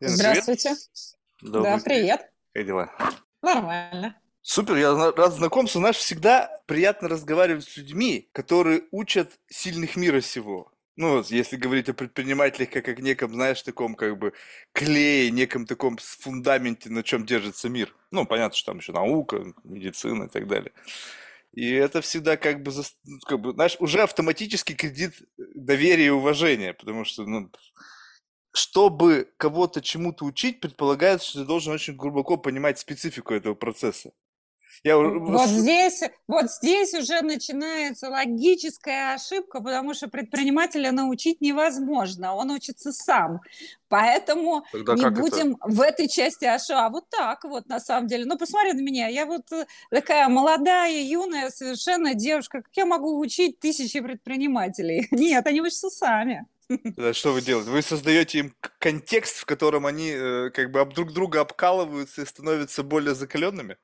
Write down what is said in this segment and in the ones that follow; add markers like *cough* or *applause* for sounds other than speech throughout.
Здравствуйте. Добрый да, привет. Как дела? Нормально. Супер, я рад знакомству. Знаешь, всегда приятно разговаривать с людьми, которые учат сильных мира сего. Ну, если говорить о предпринимателях как о неком, знаешь, таком как бы клее, неком таком фундаменте, на чем держится мир. Ну, понятно, что там еще наука, медицина и так далее. И это всегда как бы, как бы знаешь, уже автоматически кредит доверия и уважения, потому что, ну, чтобы кого-то чему-то учить, предполагается, что ты должен очень глубоко понимать специфику этого процесса. Я... Вот, здесь, вот здесь уже начинается логическая ошибка, потому что предпринимателя научить невозможно, он учится сам. Поэтому Тогда не будем это? в этой части ошибок. А вот так вот, на самом деле. Ну, посмотри на меня. Я вот э, такая молодая, юная, совершенно девушка. Как я могу учить тысячи предпринимателей? *laughs* Нет, они учатся сами. Что вы делаете? Вы создаете им контекст, в котором они э, как бы об друг друга обкалываются и становятся более закаленными?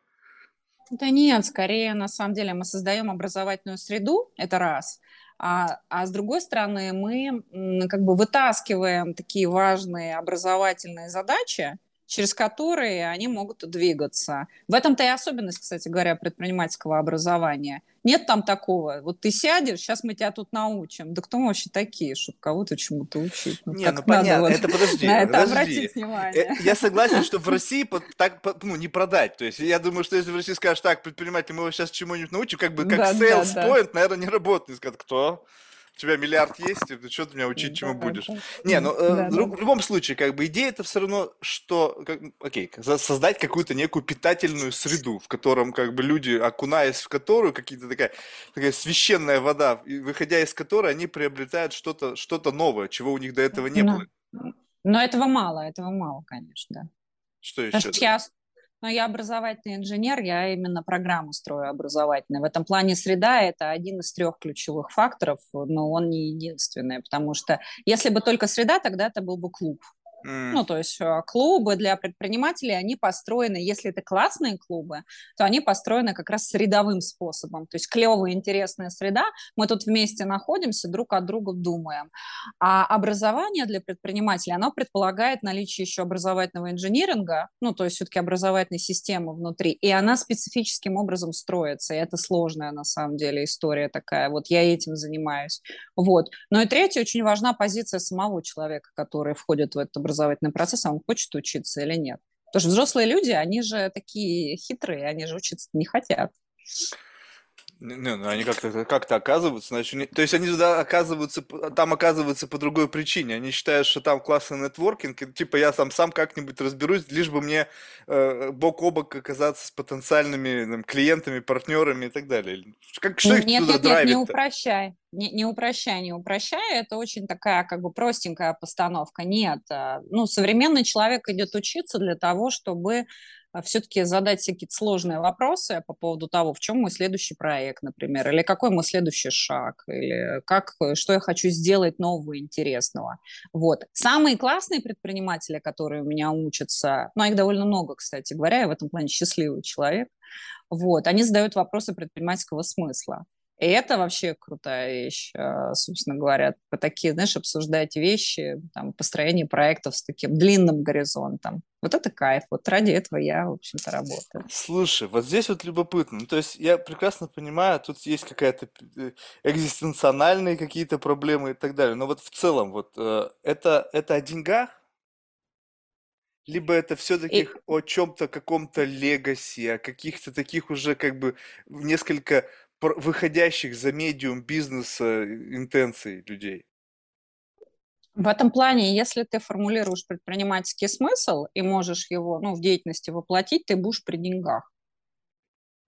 Да нет, скорее, на самом деле, мы создаем образовательную среду, это раз. А, а с другой стороны, мы как бы вытаскиваем такие важные образовательные задачи, через которые они могут двигаться. В этом-то и особенность, кстати говоря, предпринимательского образования. Нет там такого, вот ты сядешь, сейчас мы тебя тут научим. Да кто мы вообще такие, чтобы кого-то чему-то учить? Ну, не, ну понятно, вот это подожди, на это подожди. обратить внимание. Э, я согласен, что в России так ну, не продать. То есть я думаю, что если в России скажешь, так, предприниматель, мы его сейчас чему-нибудь научим, как бы как да, sales да, point, да. наверное, не работает. Скажут, кто? У тебя миллиард есть, ты что ты меня учить чему будешь? Не, ну э, в, любом случае, как бы идея это все равно, что, окей, создать какую-то некую питательную среду, в котором как бы люди, окунаясь в которую, какие-то такая, такая священная вода, выходя из которой они приобретают что-то что новое, чего у них до этого не было. Но этого мало, этого мало, конечно, да. Что еще? Потому что я но я образовательный инженер, я именно программу строю образовательную. В этом плане среда – это один из трех ключевых факторов, но он не единственный, потому что если бы только среда, тогда это был бы клуб. Ну, то есть э, клубы для предпринимателей, они построены, если это классные клубы, то они построены как раз средовым способом. То есть клевая, интересная среда, мы тут вместе находимся, друг от друга думаем. А образование для предпринимателей, оно предполагает наличие еще образовательного инжиниринга, ну, то есть все-таки образовательной системы внутри, и она специфическим образом строится, и это сложная на самом деле история такая. Вот я этим занимаюсь. Вот. Ну и третье, очень важна позиция самого человека, который входит в это образование образовательный процесс, а он хочет учиться или нет. Потому что взрослые люди, они же такие хитрые, они же учиться не хотят. Не, ну они как-то как оказываются, значит, не... то есть они туда оказываются, там оказываются по другой причине. Они считают, что там классный нетворкинг, и, типа я сам сам как-нибудь разберусь, лишь бы мне э, бок о бок оказаться с потенциальными там, клиентами, партнерами и так далее. Как, что их нет, туда нет, нет, не упрощай. Не, не упрощай, не упрощай. Это очень такая как бы простенькая постановка. Нет, э, ну современный человек идет учиться для того, чтобы а, все-таки задать всякие сложные вопросы по поводу того, в чем мой следующий проект, например, или какой мой следующий шаг, или как, что я хочу сделать нового, интересного. Вот. Самые классные предприниматели, которые у меня учатся, ну, их довольно много, кстати говоря, я в этом плане счастливый человек, вот, они задают вопросы предпринимательского смысла. И это вообще крутая вещь, а, собственно говоря. По такие, знаешь, обсуждать вещи, там, построение проектов с таким длинным горизонтом. Вот это кайф. Вот ради этого я, в общем-то, работаю. Слушай, вот здесь вот любопытно. Ну, то есть я прекрасно понимаю, тут есть какая-то э, экзистенциональные какие-то проблемы и так далее. Но вот в целом, вот э, это, это о деньгах? Либо это все-таки и... о чем-то, каком-то легаси, о каких-то таких уже как бы несколько выходящих за медиум бизнеса интенций людей? В этом плане, если ты формулируешь предпринимательский смысл и можешь его ну, в деятельности воплотить, ты будешь при деньгах.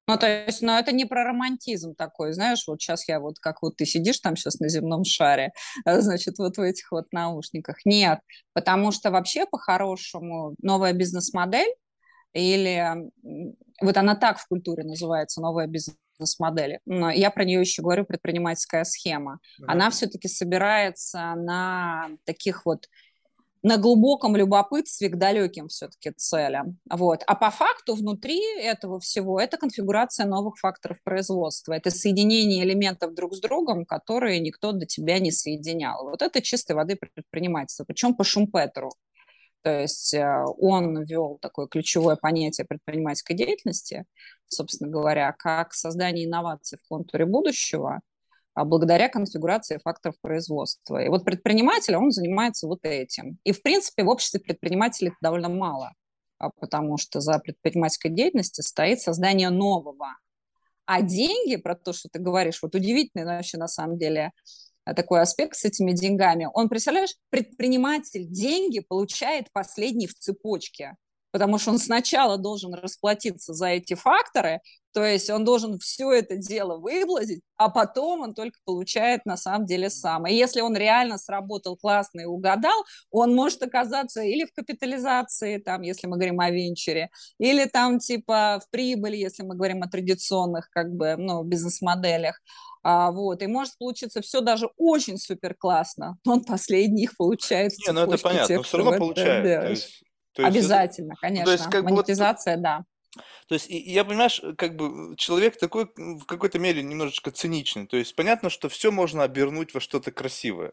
Ну, то есть, но это не про романтизм такой, знаешь, вот сейчас я вот, как вот ты сидишь там сейчас на земном шаре, *laughs* значит, вот в этих вот наушниках. Нет, потому что вообще по-хорошему новая бизнес-модель или вот она так в культуре называется, новая бизнес бизнес-модели. Я про нее еще говорю, предпринимательская схема. Да. Она все-таки собирается на таких вот на глубоком любопытстве к далеким все-таки целям. Вот. А по факту внутри этого всего это конфигурация новых факторов производства. Это соединение элементов друг с другом, которые никто до тебя не соединял. Вот это чистой воды предпринимательство. Причем по Шумпетеру. То есть э, он ввел такое ключевое понятие предпринимательской деятельности, собственно говоря, как создание инноваций в контуре будущего а благодаря конфигурации факторов производства. И вот предприниматель, он занимается вот этим. И, в принципе, в обществе предпринимателей довольно мало, а потому что за предпринимательской деятельностью стоит создание нового. А деньги, про то, что ты говоришь, вот удивительный вообще на самом деле такой аспект с этими деньгами. Он, представляешь, предприниматель деньги получает последний в цепочке, потому что он сначала должен расплатиться за эти факторы, то есть он должен все это дело выплатить, а потом он только получает на самом деле сам. И если он реально сработал классно и угадал, он может оказаться или в капитализации, там, если мы говорим о венчуре, или там типа в прибыли, если мы говорим о традиционных как бы, ну, бизнес-моделях. А, вот, и может получиться все даже очень супер классно, но он последний их получает. Не, ну это понятно, тех, но все равно получает. Есть, то Обязательно, это... конечно. То есть, как Монетизация, вот... да. То есть, я, понимаешь, как бы человек такой в какой-то мере немножечко циничный. То есть, понятно, что все можно обернуть во что-то красивое.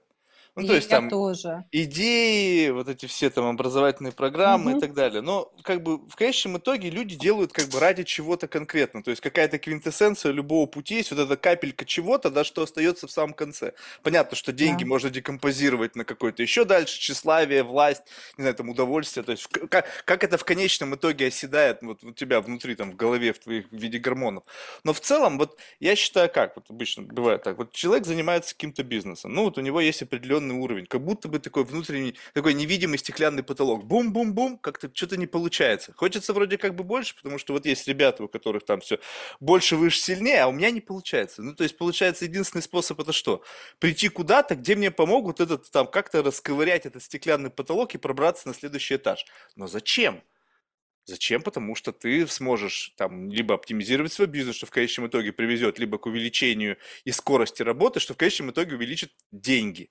Ну, то есть Я там тоже. идеи, вот эти все там образовательные программы и так далее. Но как бы в конечном итоге люди делают как бы ради чего-то конкретно. То есть какая-то квинтэссенция любого пути есть, вот эта капелька чего-то, да, что остается в самом конце. Понятно, что деньги Да. можно декомпозировать на какое-то еще дальше, тщеславие, власть, не знаю, там удовольствие. То есть как, как это в конечном итоге оседает вот у тебя внутри, там, в голове, в твоих в виде гормонов. Но в целом, вот я считаю как, вот обычно бывает так, вот человек занимается каким-то бизнесом, ну вот у него есть определенный определенный уровень, как будто бы такой внутренний, такой невидимый стеклянный потолок. Бум-бум-бум, как-то что-то не получается. Хочется вроде как бы больше, потому что вот есть ребята, у которых там все больше, выше, сильнее, а у меня не получается. Ну, то есть, получается, единственный способ это что? Прийти куда-то, где мне помогут этот там как-то расковырять этот стеклянный потолок и пробраться на следующий этаж. Но зачем? Зачем? Потому что ты сможешь там либо оптимизировать свой бизнес, что в конечном итоге приведет либо к увеличению и скорости работы, что в конечном итоге увеличит деньги.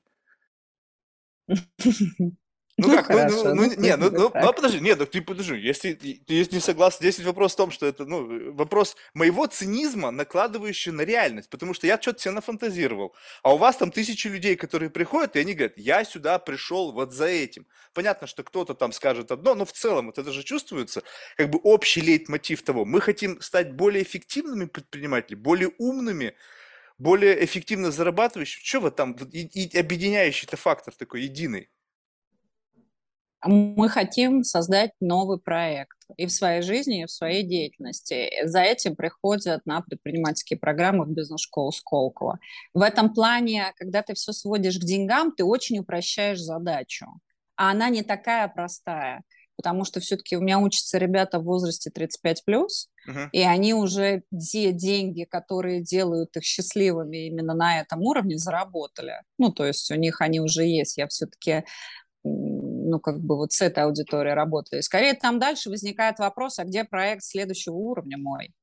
*laughs* Ну, ну как, ну, ну, ну, ну не, ну, ну, ну, подожди, нет, ну, ты подожди, если ты если не согласен, здесь вопрос в том, что это, ну, вопрос моего цинизма, накладывающий на реальность, потому что я что-то себе нафантазировал, а у вас там тысячи людей, которые приходят, и они говорят, я сюда пришел вот за этим. Понятно, что кто-то там скажет одно, но в целом это даже чувствуется, как бы общий лейтмотив того, мы хотим стать более эффективными предпринимателями, более умными, более эффективно зарабатывающим. Что вот там и, и объединяющий-то фактор такой единый? Мы хотим создать новый проект и в своей жизни, и в своей деятельности. За этим приходят на предпринимательские программы в бизнес-школу Сколково. В этом плане, когда ты все сводишь к деньгам, ты очень упрощаешь задачу. А она не такая простая потому что все-таки у меня учатся ребята в возрасте 35 плюс, uh-huh. и они уже те деньги, которые делают их счастливыми именно на этом уровне, заработали. Ну, то есть у них они уже есть. Я все-таки ну, как бы вот с этой аудиторией работаю. Скорее там дальше возникает вопрос, а где проект следующего уровня мой?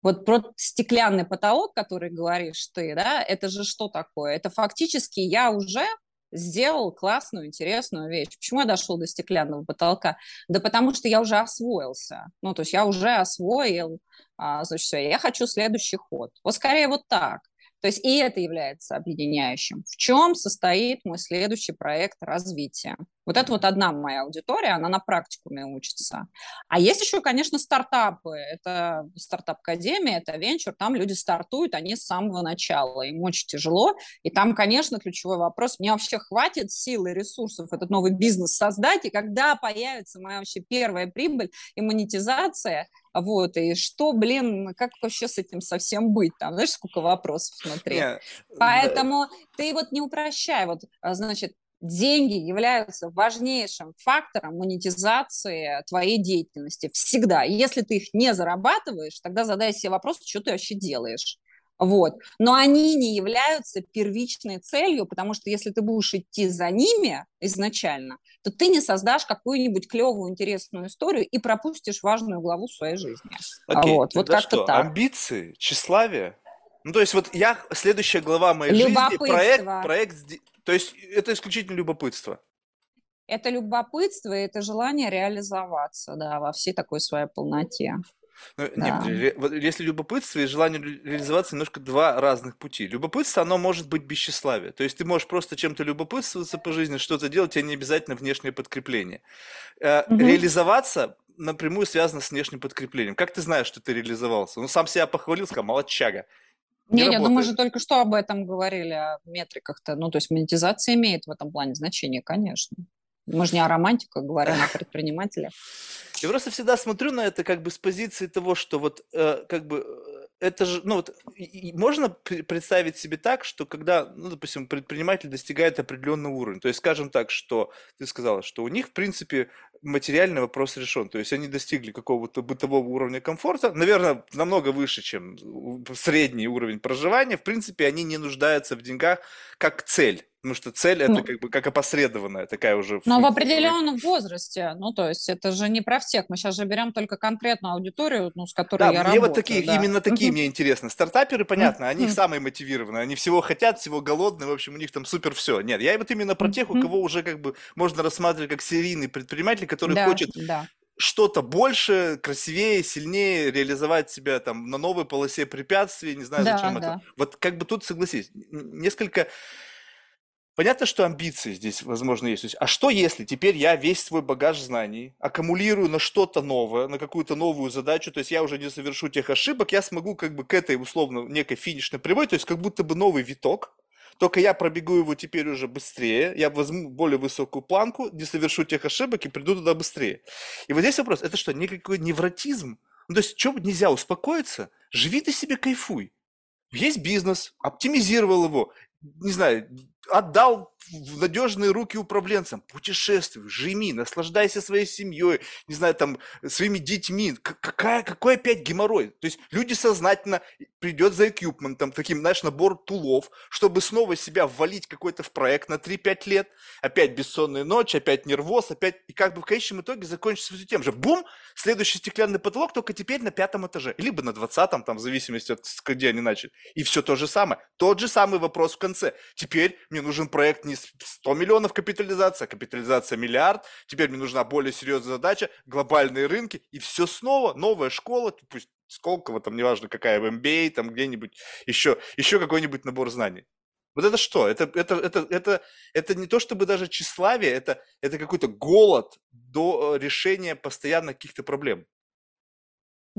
Вот про стеклянный потолок, который говоришь ты, да, это же что такое? Это фактически я уже сделал классную, интересную вещь. Почему я дошел до стеклянного потолка? Да потому что я уже освоился. Ну, то есть я уже освоил, а, значит, все, я хочу следующий ход. Вот скорее вот так. То есть и это является объединяющим. В чем состоит мой следующий проект развития? Вот это вот одна моя аудитория, она на практикуме учится. А есть еще, конечно, стартапы. Это стартап-академия, это венчур, там люди стартуют, они с самого начала, им очень тяжело. И там, конечно, ключевой вопрос, мне вообще хватит сил и ресурсов этот новый бизнес создать, и когда появится моя вообще первая прибыль и монетизация, вот, и что, блин, как вообще с этим совсем быть? Там, знаешь, сколько вопросов внутри. Нет, Поэтому да. ты вот не упрощай. Вот, а, значит, деньги являются важнейшим фактором монетизации твоей деятельности. Всегда. Если ты их не зарабатываешь, тогда задай себе вопрос, что ты вообще делаешь. Вот. Но они не являются первичной целью, потому что если ты будешь идти за ними изначально, то ты не создашь какую-нибудь клевую, интересную историю и пропустишь важную главу своей жизни. Окей, вот, вот как-то так. Амбиции, тщеславие? Ну, то есть вот я, следующая глава моей жизни, проект, проект, то есть это исключительно любопытство. Это любопытство и это желание реализоваться, да, во всей такой своей полноте. Ну, да. нет, если любопытство и желание реализоваться немножко два разных пути. Любопытство, оно может быть без тщеславия. То есть ты можешь просто чем-то любопытствоваться по жизни, что-то делать, тебе не обязательно внешнее подкрепление. Угу. Реализоваться напрямую связано с внешним подкреплением. Как ты знаешь, что ты реализовался? Ну, сам себя похвалил, сказал, молодчага. Не, не, ну мы же только что об этом говорили, о метриках-то. Ну, то есть монетизация имеет в этом плане значение, конечно. Мы же не о романтиках говорим, о предпринимателях. Я просто всегда смотрю на это как бы с позиции того, что вот э, как бы э, это же, ну вот, и можно представить себе так, что когда, ну, допустим, предприниматель достигает определенного уровня, то есть, скажем так, что ты сказала, что у них, в принципе, материальный вопрос решен, то есть они достигли какого-то бытового уровня комфорта, наверное, намного выше, чем средний уровень проживания, в принципе, они не нуждаются в деньгах как цель, Потому что цель это ну, как бы как опосредованная такая уже. Но в определенном возрасте, ну то есть это же не про всех. Мы сейчас же берем только конкретную аудиторию, ну с которой да, я мне работаю. вот такие, да. именно такие мне интересны. Стартаперы, понятно, они самые мотивированные, они всего хотят, всего голодные, в общем у них там супер все. Нет, я вот именно про тех, у кого уже как бы можно рассматривать как серийный предприниматель, который да, хочет да что-то больше, красивее, сильнее реализовать себя там на новой полосе препятствий, не знаю, да, зачем да. это. Вот как бы тут согласись, несколько Понятно, что амбиции здесь, возможно, есть. есть. А что если теперь я весь свой багаж знаний аккумулирую на что-то новое, на какую-то новую задачу, то есть я уже не совершу тех ошибок, я смогу как бы к этой условно некой финишной прямой, то есть как будто бы новый виток, только я пробегу его теперь уже быстрее, я возьму более высокую планку, не совершу тех ошибок и приду туда быстрее. И вот здесь вопрос, это что, никакой невротизм? Ну, то есть, что нельзя успокоиться? Живи ты себе, кайфуй. Есть бизнес, оптимизировал его, не знаю, отдал в надежные руки управленцам. Путешествуй, жми, наслаждайся своей семьей, не знаю, там, своими детьми. Какая, какой опять геморрой? То есть люди сознательно придет за эквипментом, таким, знаешь, набор тулов, чтобы снова себя ввалить какой-то в проект на 3-5 лет. Опять бессонные ночи, опять нервоз, опять... И как бы в конечном итоге закончится все тем же. Бум! Следующий стеклянный потолок, только теперь на пятом этаже. Либо на двадцатом, там, в зависимости от где они начали. И все то же самое. Тот же самый вопрос в конце. Теперь мне нужен проект не 100 миллионов капитализация, а капитализация миллиард. Теперь мне нужна более серьезная задача, глобальные рынки. И все снова, новая школа, пусть Сколково, там неважно какая, в MBA, там где-нибудь еще, еще какой-нибудь набор знаний. Вот это что? Это, это, это, это, это не то чтобы даже тщеславие, это, это какой-то голод до э, решения постоянно каких-то проблем.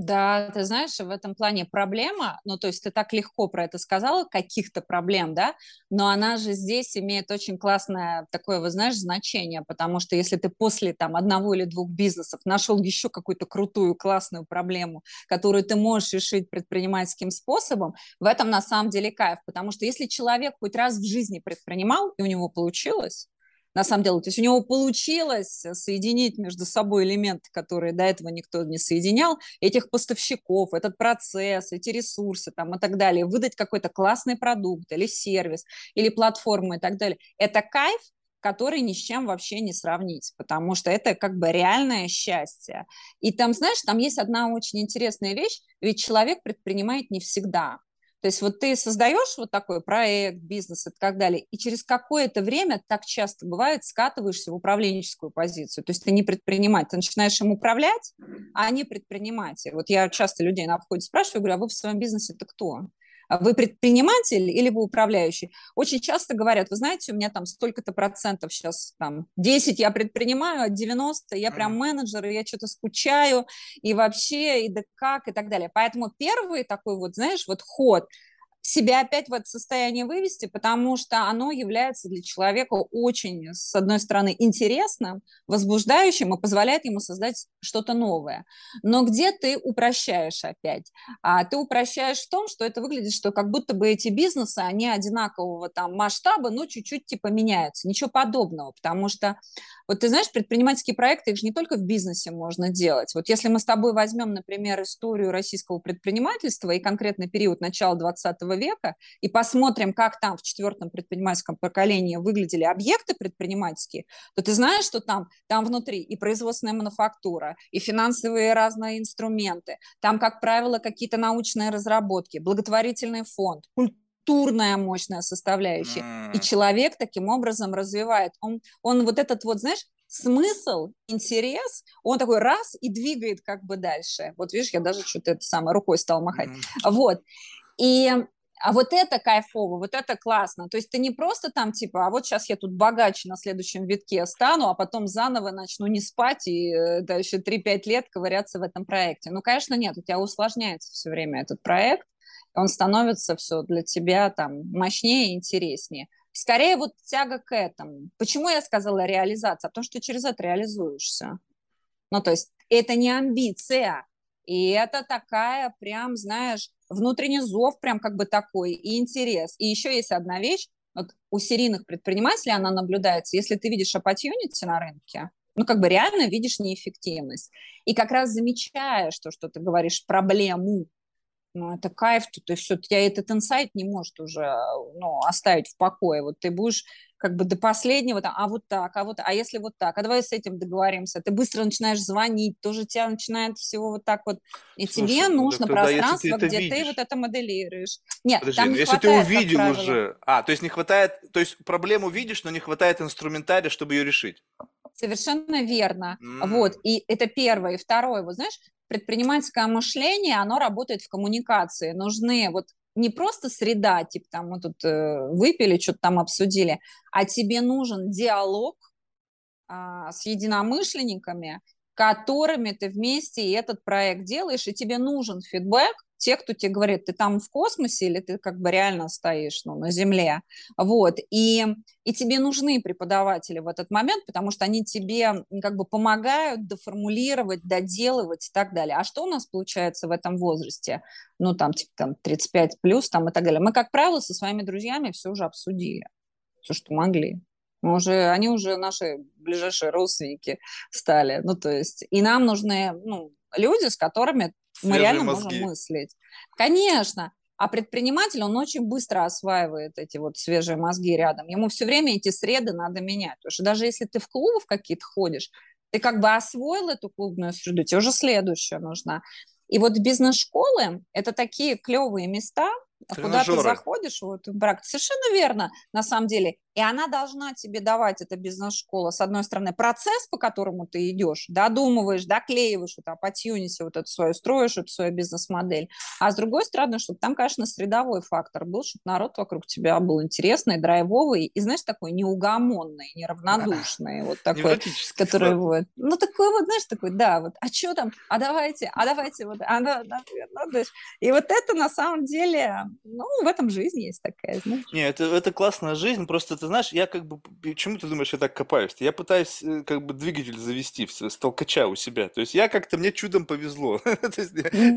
Да, ты знаешь, в этом плане проблема, ну, то есть ты так легко про это сказала, каких-то проблем, да, но она же здесь имеет очень классное такое, вы знаешь, значение, потому что если ты после там одного или двух бизнесов нашел еще какую-то крутую, классную проблему, которую ты можешь решить предпринимательским способом, в этом на самом деле кайф, потому что если человек хоть раз в жизни предпринимал, и у него получилось, на самом деле. То есть у него получилось соединить между собой элементы, которые до этого никто не соединял, этих поставщиков, этот процесс, эти ресурсы там, и так далее, выдать какой-то классный продукт или сервис, или платформу и так далее. Это кайф, который ни с чем вообще не сравнить, потому что это как бы реальное счастье. И там, знаешь, там есть одна очень интересная вещь, ведь человек предпринимает не всегда. То есть вот ты создаешь вот такой проект, бизнес и так далее, и через какое-то время, так часто бывает, скатываешься в управленческую позицию. То есть ты не предприниматель, ты начинаешь им управлять, а не предприниматель. Вот я часто людей на входе спрашиваю, говорю, а вы в своем бизнесе-то кто? А вы предприниматель или вы управляющий? Очень часто говорят, вы знаете, у меня там столько-то процентов сейчас, там, 10 я предпринимаю, а 90 я прям менеджер, и я что-то скучаю, и вообще, и да как, и так далее. Поэтому первый такой вот, знаешь, вот ход – себя опять в это состояние вывести, потому что оно является для человека очень, с одной стороны, интересным, возбуждающим и позволяет ему создать что-то новое. Но где ты упрощаешь опять? А, ты упрощаешь в том, что это выглядит, что как будто бы эти бизнесы, они одинакового там масштаба, но чуть-чуть типа меняются. Ничего подобного, потому что вот ты знаешь, предпринимательские проекты, их же не только в бизнесе можно делать. Вот если мы с тобой возьмем, например, историю российского предпринимательства и конкретный период начала 20 века и посмотрим, как там в четвертом предпринимательском поколении выглядели объекты предпринимательские, то ты знаешь, что там, там внутри и производственная мануфактура, и финансовые разные инструменты, там, как правило, какие-то научные разработки, благотворительный фонд, культура, культурная мощная составляющая. Mm. И человек таким образом развивает. Он, он вот этот вот, знаешь, смысл, интерес, он такой раз и двигает как бы дальше. Вот видишь, я даже что-то это самое рукой стал махать. Mm-hmm. Вот. И а вот это кайфово, вот это классно. То есть ты не просто там типа, а вот сейчас я тут богаче на следующем витке стану, а потом заново начну не спать и э, дальше 3-5 лет ковыряться в этом проекте. Ну, конечно, нет, у тебя усложняется все время этот проект, он становится все для тебя там мощнее и интереснее. Скорее вот тяга к этому. Почему я сказала реализация? Потому что ты через это реализуешься. Ну, то есть это не амбиция, и это такая прям, знаешь, внутренний зов прям как бы такой, и интерес. И еще есть одна вещь, вот у серийных предпринимателей она наблюдается, если ты видишь opportunity на рынке, ну, как бы реально видишь неэффективность. И как раз замечаешь то, что ты говоришь, проблему, ну, это кайф, то есть все, тебя этот инсайт не может уже ну, оставить в покое. Вот ты будешь как бы до последнего, там, а вот так, а вот, а если вот так, а давай с этим договоримся. Ты быстро начинаешь звонить, тоже тебя начинает всего вот так вот. И Слушай, тебе ну, нужно тогда, пространство, ты где видишь. ты вот это моделируешь. Нет, Подожди, там не если хватает, ты увидел уже, а, то есть не хватает, то есть проблему видишь, но не хватает инструментария, чтобы ее решить. Совершенно верно. Mm. Вот, и это первое. И второе, вот знаешь, предпринимательское мышление, оно работает в коммуникации. Нужны вот не просто среда, типа там мы тут э, выпили, что-то там обсудили, а тебе нужен диалог а, с единомышленниками, которыми ты вместе этот проект делаешь, и тебе нужен фидбэк, те, кто тебе говорит, ты там в космосе или ты как бы реально стоишь ну, на Земле. Вот. И, и тебе нужны преподаватели в этот момент, потому что они тебе как бы помогают доформулировать, доделывать и так далее. А что у нас получается в этом возрасте? Ну, там, типа, там 35 плюс там, и так далее. Мы, как правило, со своими друзьями все уже обсудили, все, что могли. Мы уже, они уже наши ближайшие родственники стали. Ну, то есть, и нам нужны ну, люди, с которыми мы реально мозги. можем мыслить. Конечно. А предприниматель, он очень быстро осваивает эти вот свежие мозги рядом. Ему все время эти среды надо менять. Потому что даже если ты в клубы какие-то ходишь, ты как бы освоил эту клубную среду, тебе уже следующая нужна. И вот бизнес-школы – это такие клевые места, Куда ты заходишь, вот брак. Совершенно верно, на самом деле. И она должна тебе давать, эта бизнес-школа, с одной стороны, процесс, по которому ты идешь, додумываешь, доклеиваешь, вот, opportunity, вот эту свою, строишь эту свою бизнес-модель. А с другой стороны, чтобы там, конечно, средовой фактор был, чтобы народ вокруг тебя был интересный, драйвовый и, знаешь, такой неугомонный, неравнодушный, вот такой, который вот, ну, такой вот, знаешь, такой, да, вот, а что там, а давайте, а давайте, вот, а, да, да, да, и вот это на самом деле ну, в этом жизнь есть такая, знаешь. Не, это, это классная жизнь, просто ты знаешь, я как бы, почему ты думаешь, я так копаюсь? Я пытаюсь э, как бы двигатель завести с толкача у себя, то есть я как-то, мне чудом повезло, *laughs*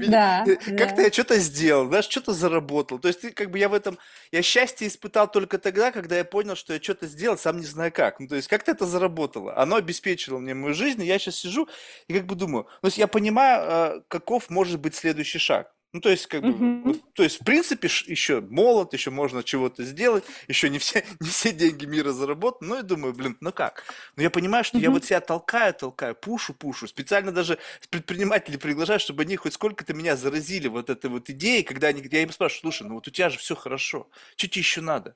да, как-то я что-то сделал, знаешь, что-то заработал, то есть ты как бы я в этом, я счастье испытал только тогда, когда я понял, что я что-то сделал, сам не знаю как, ну то есть как-то это заработало, оно обеспечило мне мою жизнь, и я сейчас сижу и как бы думаю, то есть я понимаю, а, каков может быть следующий шаг, ну, то есть, как бы, uh-huh. то есть, в принципе, еще молод, еще можно чего-то сделать, еще не все, *laughs* не все деньги мира заработаны. Ну, и думаю, блин, ну как? Но я понимаю, что uh-huh. я вот себя толкаю, толкаю, пушу, пушу. Специально даже предпринимателей приглашаю, чтобы они хоть сколько-то меня заразили вот этой вот идеей, когда они, я им спрашиваю, слушай, ну вот у тебя же все хорошо, что тебе еще надо?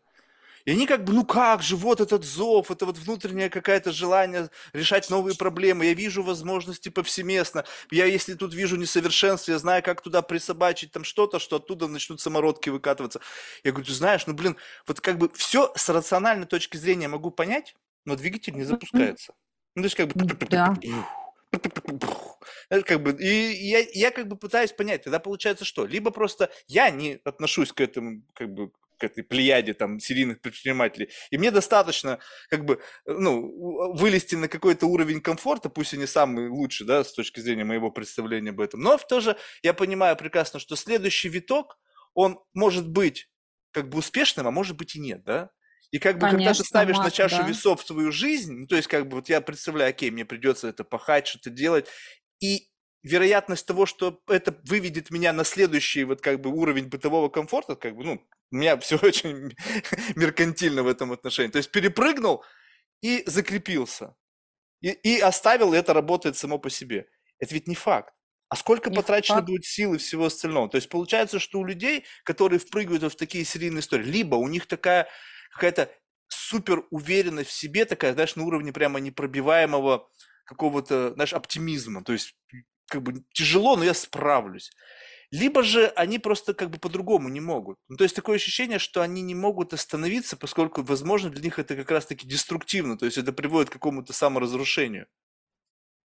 И они как бы, ну как же, вот этот зов, это вот внутреннее какое-то желание решать новые проблемы. Я вижу возможности повсеместно. Я, если тут вижу несовершенство, я знаю, как туда присобачить там что-то, что оттуда начнут самородки выкатываться. Я говорю, ты знаешь, ну блин, вот как бы все с рациональной точки зрения могу понять, но двигатель не запускается. Ну, то есть как бы... Да. Как бы, и я, я как бы пытаюсь понять, тогда получается что? Либо просто я не отношусь к этому как бы к этой плеяде там серийных предпринимателей. И мне достаточно как бы, ну, вылезти на какой-то уровень комфорта, пусть и не самый лучший, да, с точки зрения моего представления об этом. Но в то же я понимаю прекрасно, что следующий виток, он может быть как бы успешным, а может быть и нет, да? И как бы, Конечно, когда ты ставишь на чашу да. весов свою жизнь, ну, то есть, как бы, вот я представляю, окей, мне придется это пахать, что-то делать, и вероятность того, что это выведет меня на следующий вот как бы уровень бытового комфорта, как бы, ну, у меня все *laughs* очень меркантильно в этом отношении. То есть перепрыгнул и закрепился. И, и оставил, и это работает само по себе. Это ведь не факт. А сколько не потрачено факт. будет сил и всего остального? То есть получается, что у людей, которые впрыгивают в такие серийные истории, либо у них такая какая-то супер уверенность в себе такая, знаешь, на уровне прямо непробиваемого какого-то, знаешь, оптимизма. То есть, как бы тяжело, но я справлюсь. Либо же они просто как бы по-другому не могут. Ну, то есть такое ощущение, что они не могут остановиться, поскольку, возможно, для них это как раз-таки деструктивно, то есть это приводит к какому-то саморазрушению.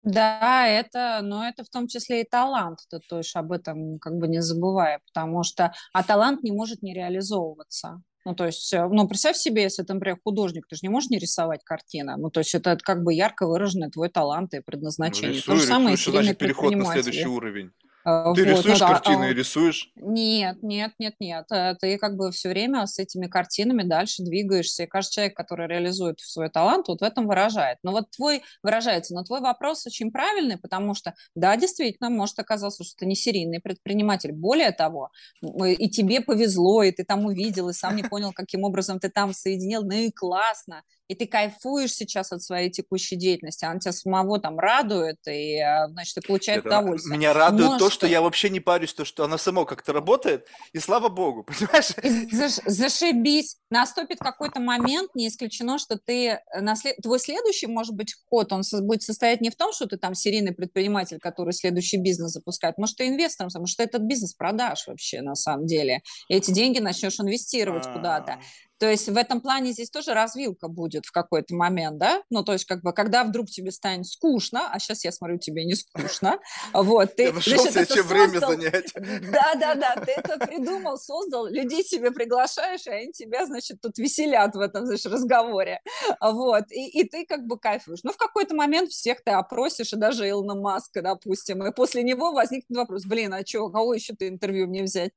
Да, это, но это в том числе и талант, ты тоже об этом как бы не забывай, потому что, а талант не может не реализовываться. Ну, то есть, э, ну, представь себе, если ты, например, художник, ты же не можешь не рисовать картины. Ну, то есть, это как бы ярко выраженный твой талант и предназначение. Ну, рисуй, то же самое рисуй, и значит переход на следующий уровень. А, ты вот, рисуешь ну, да, картины а, рисуешь? Нет, нет, нет, нет. Э, ты как бы все время с этими картинами дальше двигаешься. И каждый человек, который реализует свой талант, вот в этом выражает. Но вот твой выражается. Но твой вопрос очень правильный, потому что, да, действительно, может оказаться, что ты не серийный предприниматель. Более того, и тебе повезло, и ты там увидел, и сам не понял, каким образом ты там соединил. Ну и классно и ты кайфуешь сейчас от своей текущей деятельности, она тебя самого там радует, и, э, значит, ты получаешь Нет, удовольствие. Меня радует Но то, что... что я вообще не парюсь, то, что она само как-то работает, и слава богу, *laughs* понимаешь? Заш, зашибись. Наступит какой-то момент, не исключено, что ты, э, наслед... твой следующий, может быть, ход, он будет состоять не в том, что ты там серийный предприниматель, который следующий бизнес запускает, может, ты инвестором, потому что этот бизнес продашь вообще, на самом деле. И эти деньги начнешь инвестировать А-а-а. куда-то. То есть в этом плане здесь тоже развилка будет в какой-то момент, да? Ну, то есть как бы, когда вдруг тебе станет скучно, а сейчас я смотрю, тебе не скучно, *laughs* вот, ты... Я нашел себе чем время занять. Да-да-да, ты это придумал, создал, людей себе приглашаешь, и они тебя, значит, тут веселят в этом, значит, разговоре, вот, и, и ты как бы кайфуешь. Но в какой-то момент всех ты опросишь, и даже Илона Маска, допустим, и после него возникнет вопрос, блин, а что, кого еще ты интервью мне взять?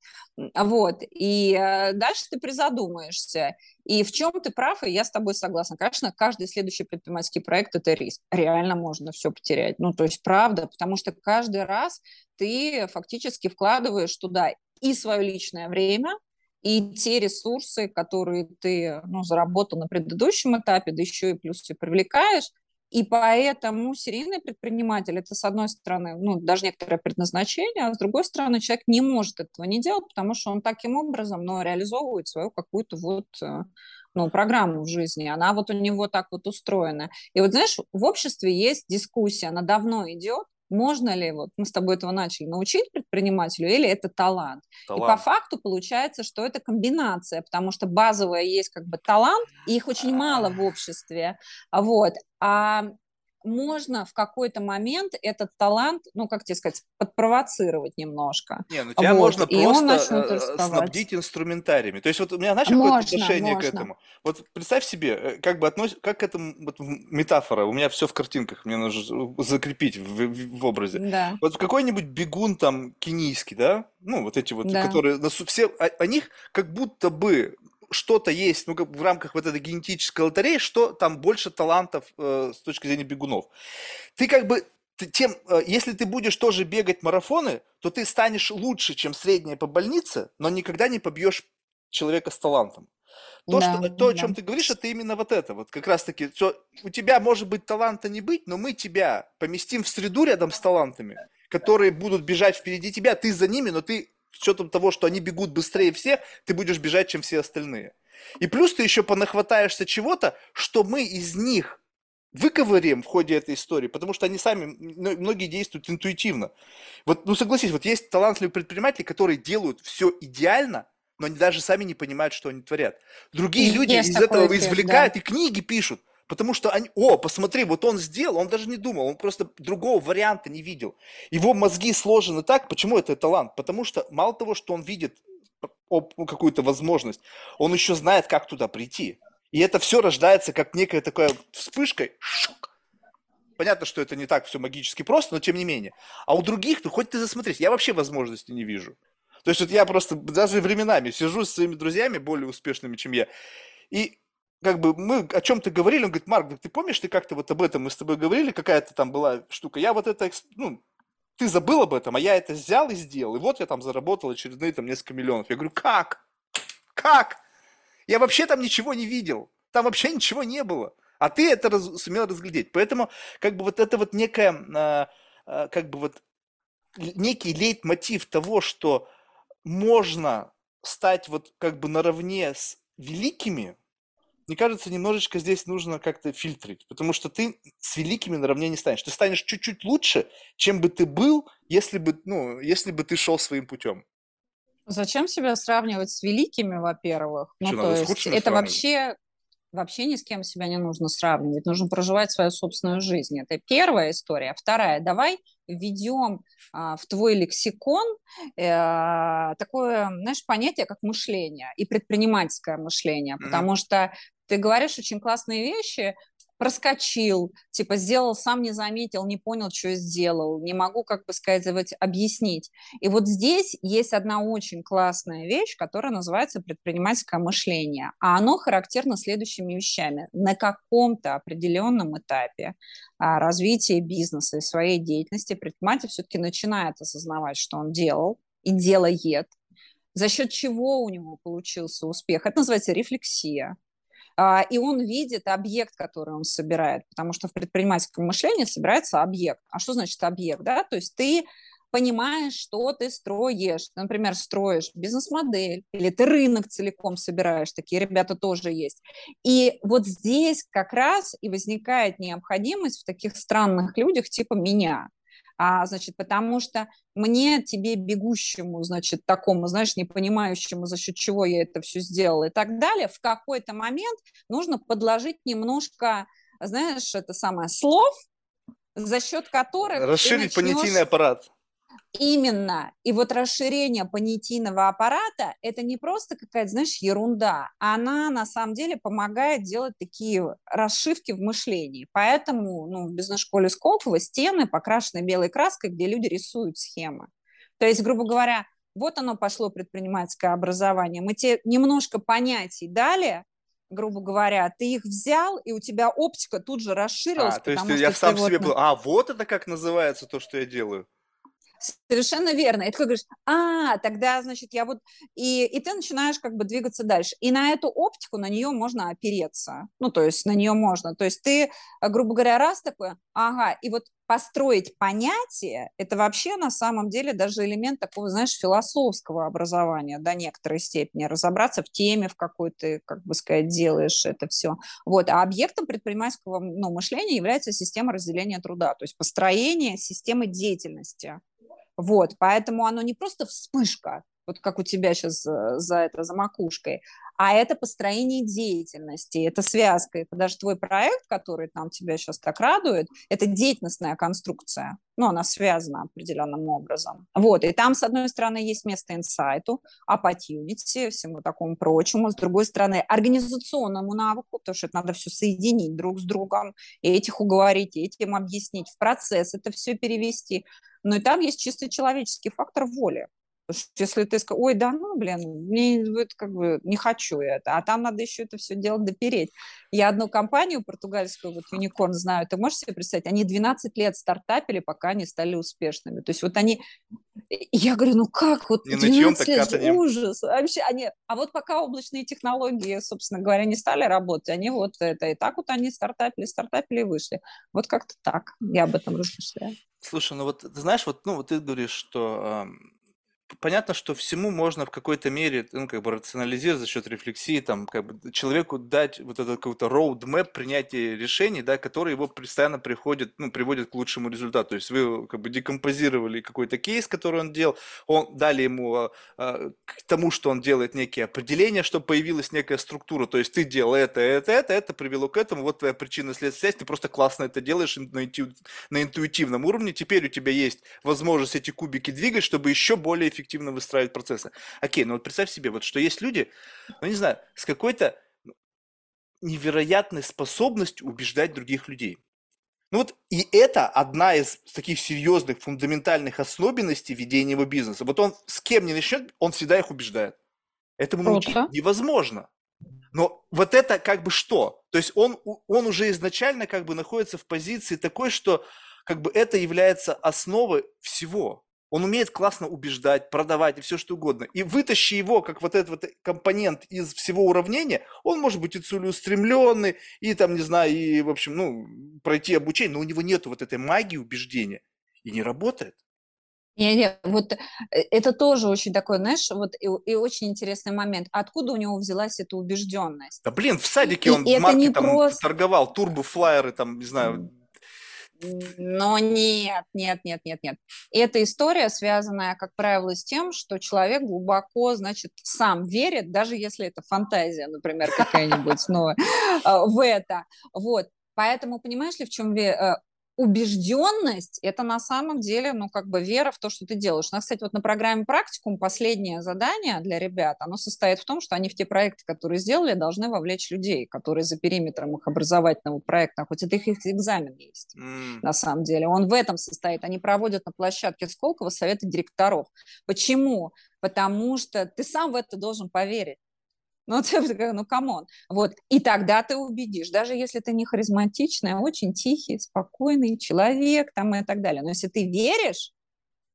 Вот, и э, дальше ты призадумаешься, и в чем ты прав, и я с тобой согласна. Конечно, каждый следующий предпринимательский проект – это риск. Реально можно все потерять. Ну, то есть правда, потому что каждый раз ты фактически вкладываешь туда и свое личное время, и те ресурсы, которые ты ну, заработал на предыдущем этапе, да еще и плюс ты привлекаешь, и поэтому серийный предприниматель – это, с одной стороны, ну, даже некоторое предназначение, а с другой стороны, человек не может этого не делать, потому что он таким образом ну, реализовывает свою какую-то вот э, ну, программу в жизни. Она вот у него так вот устроена. И вот, знаешь, в обществе есть дискуссия, она давно идет, можно ли, вот мы с тобой этого начали, научить предпринимателю, или это талант? талант? И по факту получается, что это комбинация, потому что базовая есть как бы талант, и их очень мало в обществе, вот, а можно в какой-то момент этот талант, ну, как тебе сказать, подпровоцировать немножко. Не, ну тебя вот, можно просто э, снабдить инструментариями. То есть вот у меня, знаешь, какое отношение можно. к этому? Вот представь себе, э, как бы относ... как к этому вот, метафора, у меня все в картинках, мне нужно закрепить в, в, в образе. Да. Вот какой-нибудь бегун там кенийский, да, ну, вот эти вот, да. которые, все, о, о них как будто бы что-то есть, ну, как в рамках вот этой генетической лотереи, что там больше талантов э, с точки зрения бегунов. Ты как бы ты, тем, э, если ты будешь тоже бегать марафоны, то ты станешь лучше, чем средняя по больнице, но никогда не побьешь человека с талантом. То, да, что, то о чем ты говоришь, это именно вот это. Вот как раз-таки, что у тебя может быть таланта не быть, но мы тебя поместим в среду рядом с талантами, которые будут бежать впереди тебя, ты за ними, но ты учетом того, что они бегут быстрее всех, ты будешь бежать, чем все остальные. И плюс ты еще понахватаешься чего-то, что мы из них выковыряем в ходе этой истории, потому что они сами, многие действуют интуитивно. Вот, ну согласись, вот есть талантливые предприниматели, которые делают все идеально, но они даже сами не понимают, что они творят. Другие и люди из этого эффект, извлекают да. и книги пишут. Потому что они, о, посмотри, вот он сделал, он даже не думал, он просто другого варианта не видел. Его мозги сложены так, почему это талант? Потому что мало того, что он видит какую-то возможность, он еще знает, как туда прийти. И это все рождается как некая такая вспышка, шок. Понятно, что это не так все магически просто, но тем не менее. А у других, ну хоть ты засмотрись, я вообще возможности не вижу. То есть вот я просто даже временами сижу с своими друзьями, более успешными, чем я, и как бы мы о чем-то говорили, он говорит, Марк, ты помнишь, ты как-то вот об этом мы с тобой говорили, какая-то там была штука, я вот это, ну, ты забыл об этом, а я это взял и сделал, и вот я там заработал очередные там несколько миллионов. Я говорю, как? Как? Я вообще там ничего не видел, там вообще ничего не было, а ты это раз, сумел разглядеть. Поэтому как бы вот это вот некая, а, а, как бы вот некий лейтмотив того, что можно стать вот как бы наравне с великими, мне кажется, немножечко здесь нужно как-то фильтрить, потому что ты с великими наравне не станешь. Ты станешь чуть-чуть лучше, чем бы ты был, если бы, ну, если бы ты шел своим путем. Зачем себя сравнивать с великими, во-первых? Ну, то есть это вообще вообще ни с кем себя не нужно сравнивать, нужно проживать свою собственную жизнь. Это первая история. Вторая, давай введем а, в твой лексикон э, такое, знаешь, понятие, как мышление и предпринимательское мышление, mm-hmm. потому что ты говоришь очень классные вещи, проскочил, типа сделал, сам не заметил, не понял, что сделал, не могу, как бы сказать, объяснить. И вот здесь есть одна очень классная вещь, которая называется предпринимательское мышление, а оно характерно следующими вещами. На каком-то определенном этапе а, развития бизнеса и своей деятельности предприниматель все-таки начинает осознавать, что он делал и делает, за счет чего у него получился успех. Это называется рефлексия. А, и он видит объект, который он собирает, потому что в предпринимательском мышлении собирается объект. А что значит объект? Да? То есть ты понимаешь, что ты строишь. Например, строишь бизнес-модель, или ты рынок целиком собираешь, такие ребята тоже есть. И вот здесь как раз и возникает необходимость в таких странных людях типа меня а, значит, потому что мне, тебе, бегущему, значит, такому, знаешь, не понимающему, за счет чего я это все сделала и так далее, в какой-то момент нужно подложить немножко, знаешь, это самое, слов, за счет которых... Расширить начнешь... понятийный аппарат. Именно. И вот расширение понятийного аппарата – это не просто какая-то, знаешь, ерунда. Она на самом деле помогает делать такие расшивки в мышлении. Поэтому ну, в бизнес-школе Сколково стены покрашены белой краской, где люди рисуют схемы. То есть, грубо говоря, вот оно пошло предпринимательское образование. Мы тебе немножко понятий дали, грубо говоря, ты их взял, и у тебя оптика тут же расширилась. А, то есть я сам себе вот... был, а вот это как называется то, что я делаю. Совершенно верно. И ты говоришь, а, тогда, значит, я вот... И, и ты начинаешь как бы двигаться дальше. И на эту оптику, на нее можно опереться. Ну, то есть на нее можно. То есть ты, грубо говоря, раз такое, ага, и вот построить понятие, это вообще на самом деле даже элемент такого, знаешь, философского образования до некоторой степени, разобраться в теме, в какой ты, как бы сказать, делаешь это все. Вот. А объектом предпринимательского ну, мышления является система разделения труда, то есть построение системы деятельности. Вот, поэтому оно не просто вспышка, вот как у тебя сейчас за, за это, за макушкой, а это построение деятельности, это связка. Это даже твой проект, который там тебя сейчас так радует, это деятельностная конструкция. Ну, она связана определенным образом. Вот, и там, с одной стороны, есть место инсайту, opportunity, всему такому прочему. С другой стороны, организационному навыку, потому что это надо все соединить друг с другом, этих уговорить, этим объяснить, в процесс это все перевести. Но и там есть чисто человеческий фактор воли. Если ты скажешь, ой, да ну, блин, мне вот как бы не хочу это, а там надо еще это все дело допереть. Я одну компанию португальскую, вот Unicorn знаю, ты можешь себе представить, они 12 лет стартапили, пока они стали успешными. То есть вот они, я говорю, ну как, вот 12 лет, ужас. Вообще, они, а вот пока облачные технологии, собственно говоря, не стали работать, они вот это, и так вот они стартапили, стартапили и вышли. Вот как-то так, я об этом размышляю. Слушай, ну вот ты знаешь, вот, ну вот ты говоришь, что понятно, что всему можно в какой-то мере, ну, как бы рационализировать за счет рефлексии, там, как бы человеку дать вот этот какой-то roadmap принятия решений, да, который его постоянно приходит, ну, приводит к лучшему результату. То есть вы как бы декомпозировали какой-то кейс, который он делал, он дали ему а, а, к тому, что он делает некие определения, чтобы появилась некая структура. То есть ты делал это, это, это, это привело к этому, вот твоя причина следствие ты просто классно это делаешь на, инту, на интуитивном уровне. Теперь у тебя есть возможность эти кубики двигать, чтобы еще более выстраивать процессы. Окей, ну вот представь себе, вот что есть люди, ну не знаю, с какой-то невероятной способностью убеждать других людей. Ну вот и это одна из таких серьезных, фундаментальных особенностей ведения его бизнеса. Вот он с кем не начнет, он всегда их убеждает. Этому научить невозможно. Но вот это как бы что? То есть он, он уже изначально как бы находится в позиции такой, что как бы это является основой всего. Он умеет классно убеждать, продавать и все что угодно. И вытащи его, как вот этот вот компонент из всего уравнения, он может быть и целеустремленный, и там, не знаю, и, в общем, ну, пройти обучение, но у него нет вот этой магии убеждения. И не работает. Не, не, вот э, это тоже очень такой, знаешь, вот и, и очень интересный момент. Откуда у него взялась эта убежденность? Да блин, в садике и, он и в марке там просто... торговал, турбофлайеры, там, не знаю, но нет, нет, нет, нет, нет. Эта история связанная, как правило, с тем, что человек глубоко, значит, сам верит, даже если это фантазия, например, какая-нибудь, но а, в это. Вот. Поэтому, понимаешь ли, в чем э, убежденность – это на самом деле, ну, как бы вера в то, что ты делаешь. У нас, кстати, вот на программе «Практикум» последнее задание для ребят, оно состоит в том, что они в те проекты, которые сделали, должны вовлечь людей, которые за периметром их образовательного проекта, хоть это их, их экзамен есть, mm. на самом деле. Он в этом состоит. Они проводят на площадке Сколково советы директоров. Почему? Потому что ты сам в это должен поверить. Ну, *laughs* ты, ну, come on. Вот. И тогда ты убедишь, даже если ты не харизматичный, а очень тихий, спокойный человек там и так далее. Но если ты веришь,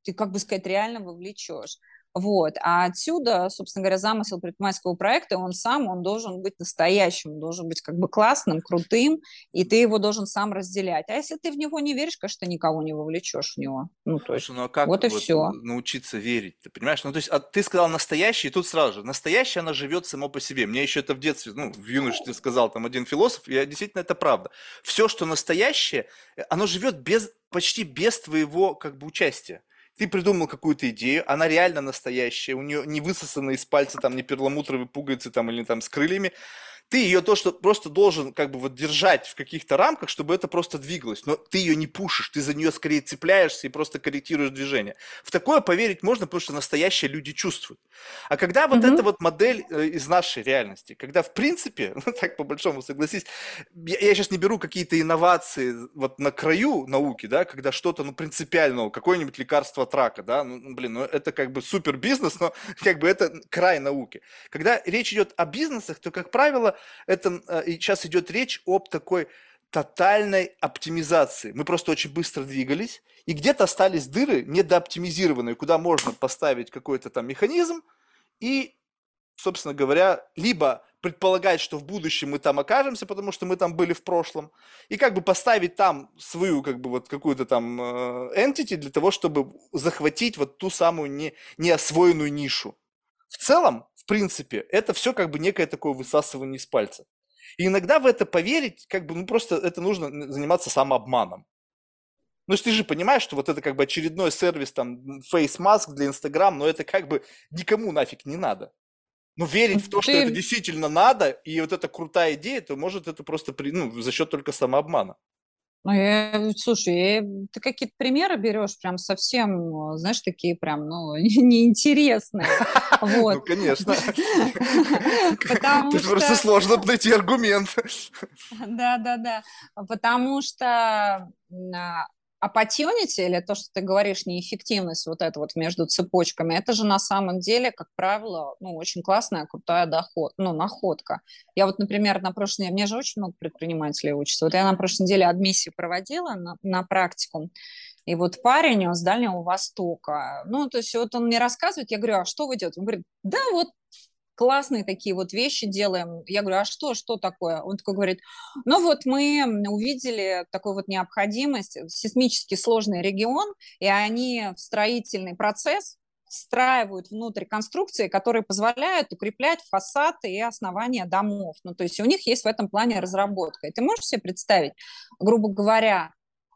ты, как бы сказать, реально вовлечешь. Вот. А отсюда, собственно говоря, замысел предпринимательского проекта, он сам, он должен быть настоящим, он должен быть как бы классным, крутым, и ты его должен сам разделять. А если ты в него не веришь, конечно, никого не вовлечешь в него. Ну, то есть, ну а как вот и вот все. научиться верить, ты понимаешь? Ну, то есть, а ты сказал настоящий, и тут сразу же, настоящее, оно живет само по себе. Мне еще это в детстве, ну, в юношестве сказал там один философ, и действительно это правда. Все, что настоящее, оно живет без, почти без твоего, как бы, участия ты придумал какую-то идею, она реально настоящая, у нее не высосаны из пальца там не перламутровые пуговицы там или там с крыльями, ты ее то, что просто должен как бы вот держать в каких-то рамках, чтобы это просто двигалось. Но ты ее не пушишь, ты за нее скорее цепляешься и просто корректируешь движение. В такое поверить можно, потому что настоящие люди чувствуют. А когда вот mm-hmm. эта вот модель э, из нашей реальности, когда в принципе, *laughs* ну так по большому согласись, я, я сейчас не беру какие-то инновации вот на краю науки, да, когда что-то, ну, принципиального, какое-нибудь лекарство от рака, да, ну, ну блин, ну, это как бы супер бизнес, но *laughs* как бы это край науки. Когда речь идет о бизнесах, то, как правило, это э, сейчас идет речь об такой тотальной оптимизации. Мы просто очень быстро двигались, и где-то остались дыры недооптимизированные, куда можно поставить какой-то там механизм и, собственно говоря, либо предполагать, что в будущем мы там окажемся, потому что мы там были в прошлом, и как бы поставить там свою как бы вот какую-то там э, entity для того, чтобы захватить вот ту самую не, неосвоенную нишу. В целом, в принципе, это все как бы некое такое высасывание из пальца. И иногда в это поверить, как бы, ну просто это нужно заниматься самообманом. Ну, ты же понимаешь, что вот это как бы очередной сервис, там, face mask для Инстаграм, но это как бы никому нафиг не надо. Но верить в то, что это действительно надо, и вот это крутая идея, то может это просто при, ну, за счет только самообмана. Ну, я, слушай, я, ты какие-то примеры берешь прям совсем, знаешь, такие прям, ну, *laughs* неинтересные. *laughs* Вот. Ну, конечно. *laughs* Потому Тут просто сложно найти аргумент. Да, да, да. Потому что а, opportunity, или то, что ты говоришь, неэффективность вот это вот между цепочками, это же на самом деле, как правило, ну, очень классная, крутая доход, ну, находка. Я вот, например, на прошлой мне же очень много предпринимателей учатся, вот я на прошлой неделе адмиссию проводила на, на практику, и вот парень с Дальнего Востока, ну, то есть вот он мне рассказывает, я говорю, а что вы делаете? Он говорит, да, вот классные такие вот вещи делаем. Я говорю, а что, что такое? Он такой говорит, ну вот мы увидели такую вот необходимость, сейсмически сложный регион, и они в строительный процесс встраивают внутрь конструкции, которые позволяют укреплять фасады и основания домов. Ну, то есть у них есть в этом плане разработка. И ты можешь себе представить, грубо говоря,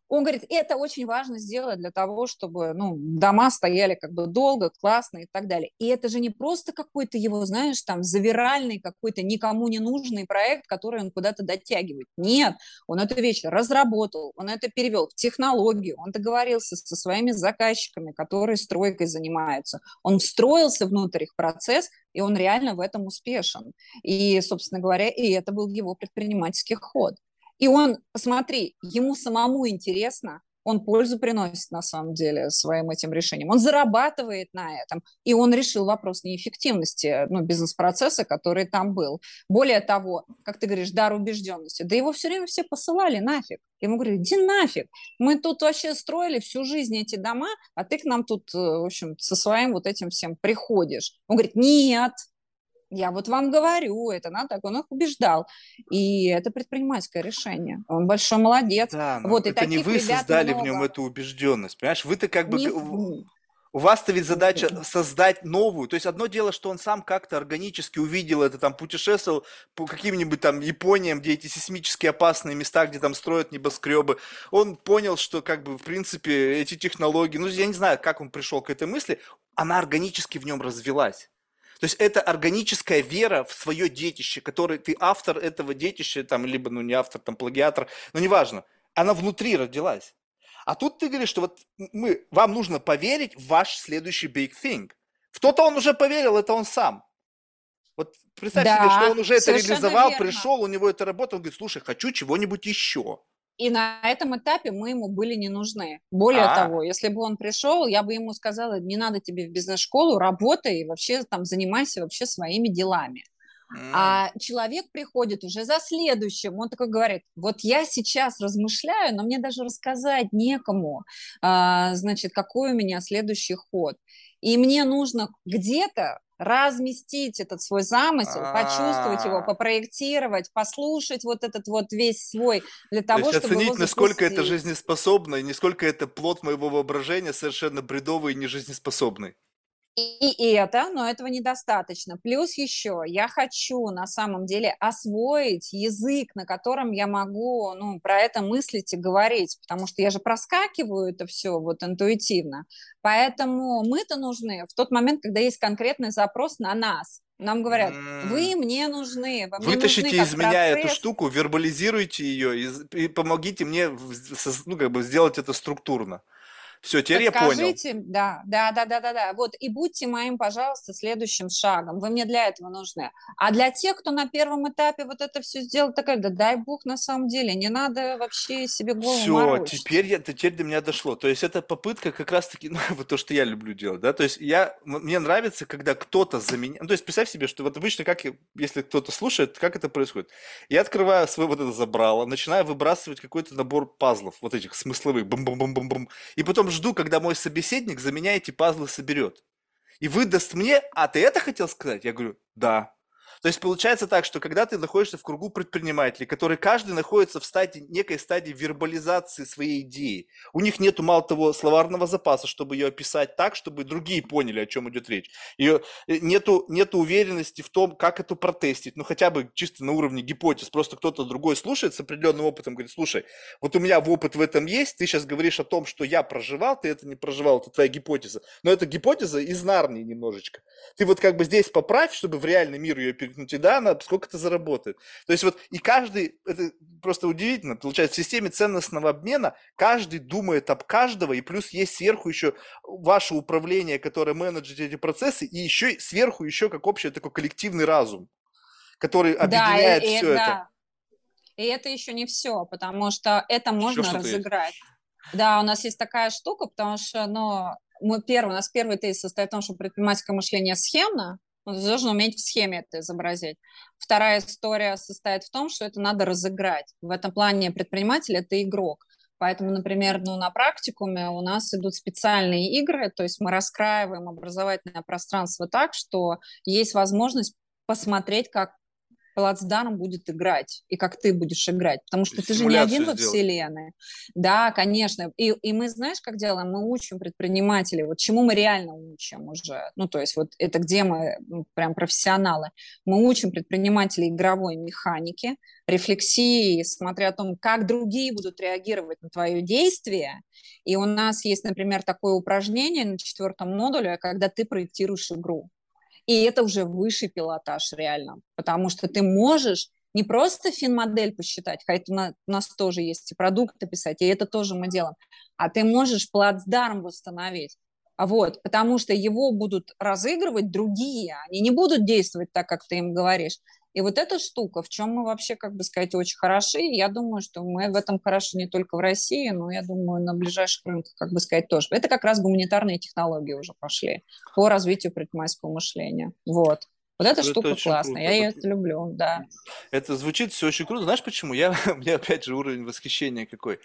он говорит, это очень важно сделать для того, чтобы ну, дома стояли как бы долго, классно и так далее. И это же не просто какой-то его, знаешь, там, завиральный какой-то никому не нужный проект, который он куда-то дотягивает. Нет, он эту вещь разработал, он это перевел в технологию, он договорился со своими заказчиками, которые стройкой занимаются. Он встроился внутрь их процесс, и он реально в этом успешен. И, собственно говоря, и это был его предпринимательский ход. И он, посмотри, ему самому интересно, он пользу приносит на самом деле своим этим решением. Он зарабатывает на этом, и он решил вопрос неэффективности ну, бизнес-процесса, который там был. Более того, как ты говоришь, дар убежденности. Да его все время все посылали нафиг. Ему говорили, иди нафиг, мы тут вообще строили всю жизнь эти дома, а ты к нам тут, э, в общем, со своим вот этим всем приходишь. Он говорит, нет, я вот вам говорю, это надо так, он их убеждал. И это предпринимательское решение. Он большой молодец. Да, вот, и это не вы создали много. в нем эту убежденность, понимаешь? Вы-то как бы... Не... У вас-то ведь задача создать новую. То есть одно дело, что он сам как-то органически увидел это, там путешествовал по каким-нибудь там Япониям, где эти сейсмически опасные места, где там строят небоскребы. Он понял, что как бы в принципе эти технологии, ну я не знаю, как он пришел к этой мысли, она органически в нем развелась. То есть это органическая вера в свое детище, который ты автор этого детища, там, либо, ну, не автор, там, плагиатор, но неважно. Она внутри родилась. А тут ты говоришь, что вот мы, вам нужно поверить в ваш следующий big thing. В то-то он уже поверил, это он сам. Вот представь да, себе, что он уже это реализовал, верно. пришел, у него это работало, он говорит, слушай, хочу чего-нибудь еще. И на этом этапе мы ему были не нужны. Более А-а-а. того, если бы он пришел, я бы ему сказала, не надо тебе в бизнес-школу, работай, вообще там занимайся вообще своими делами. А человек приходит уже за следующим, он такой говорит, вот я сейчас размышляю, но мне даже рассказать некому, а, значит, какой у меня следующий ход. И мне нужно где-то разместить этот свой замысел, почувствовать его, а. попроектировать, послушать вот этот вот весь свой для того, То есть чтобы оценить, насколько это жизнеспособно и насколько это плод моего воображения совершенно бредовый и нежизнеспособный. И, это, но этого недостаточно. Плюс еще я хочу на самом деле освоить язык, на котором я могу ну, про это мыслить и говорить, потому что я же проскакиваю это все вот интуитивно. Поэтому мы-то нужны в тот момент, когда есть конкретный запрос на нас. Нам говорят, вы мне нужны. Вы Вытащите нужны из меня эту штуку, вербализируйте ее и, и помогите мне ну, как бы сделать это структурно. Все, теперь я понял. Да, да, да, да, да, да. Вот и будьте моим, пожалуйста, следующим шагом. Вы мне для этого нужны. А для тех, кто на первом этапе вот это все сделал, такая, да дай бог на самом деле, не надо вообще себе голову Все, морочить. теперь, я, теперь до меня дошло. То есть это попытка как раз-таки, *laughs* ну, вот то, что я люблю делать, да, то есть я, мне нравится, когда кто-то за меня, ну, то есть представь себе, что вот обычно, как, если кто-то слушает, как это происходит? Я открываю свой вот это забрало, начинаю выбрасывать какой-то набор пазлов, вот этих смысловых, бум-бум-бум-бум-бум, и потом жду, когда мой собеседник за меня эти пазлы соберет. И выдаст мне, а ты это хотел сказать? Я говорю, да. То есть получается так, что когда ты находишься в кругу предпринимателей, которые каждый находится в стадии, некой стадии вербализации своей идеи, у них нету мало того словарного запаса, чтобы ее описать так, чтобы другие поняли, о чем идет речь. Ее, э, нету, нету уверенности в том, как это протестить, ну хотя бы чисто на уровне гипотез. Просто кто-то другой слушает с определенным опытом, говорит, слушай, вот у меня опыт в этом есть, ты сейчас говоришь о том, что я проживал, ты это не проживал, это твоя гипотеза. Но это гипотеза из Нарнии немножечко. Ты вот как бы здесь поправь, чтобы в реальный мир ее перекнуть, и да, она сколько это заработает. То есть вот и каждый, это просто удивительно, получается, в системе ценностного обмена каждый думает об каждого, и плюс есть сверху еще ваше управление, которое менеджит эти процессы, и еще сверху еще как общий такой коллективный разум, который объединяет да, и, все и, это. Да. И это еще не все, потому что это можно разыграть. Есть. Да, у нас есть такая штука, потому что, ну, мы первый, у нас первый тезис состоит в том, что предпринимательское мышление схемно, ты должен уметь в схеме это изобразить. Вторая история состоит в том, что это надо разыграть. В этом плане предприниматель – это игрок. Поэтому, например, ну, на практикуме у нас идут специальные игры, то есть мы раскраиваем образовательное пространство так, что есть возможность посмотреть, как плацдарм будет играть, и как ты будешь играть, потому что ты же не один во вселенной. Да, конечно. И, и мы, знаешь, как делаем? Мы учим предпринимателей, вот чему мы реально учим уже. Ну, то есть вот это где мы ну, прям профессионалы. Мы учим предпринимателей игровой механики, рефлексии, смотря о том, как другие будут реагировать на твое действие. И у нас есть, например, такое упражнение на четвертом модуле, когда ты проектируешь игру. И это уже высший пилотаж реально, потому что ты можешь не просто финмодель посчитать, хотя у нас тоже есть и продукты писать, и это тоже мы делаем, а ты можешь плацдарм восстановить. А вот, потому что его будут разыгрывать другие, они не будут действовать так, как ты им говоришь. И вот эта штука, в чем мы вообще, как бы сказать, очень хороши, я думаю, что мы в этом хороши не только в России, но, я думаю, на ближайших рынках, как бы сказать, тоже. Это как раз гуманитарные технологии уже пошли по развитию предпринимательского мышления. Вот. Вот эта это штука классная, я ее люблю, да. Это звучит все очень круто. Знаешь почему? Я, *laughs* у меня опять же уровень восхищения какой.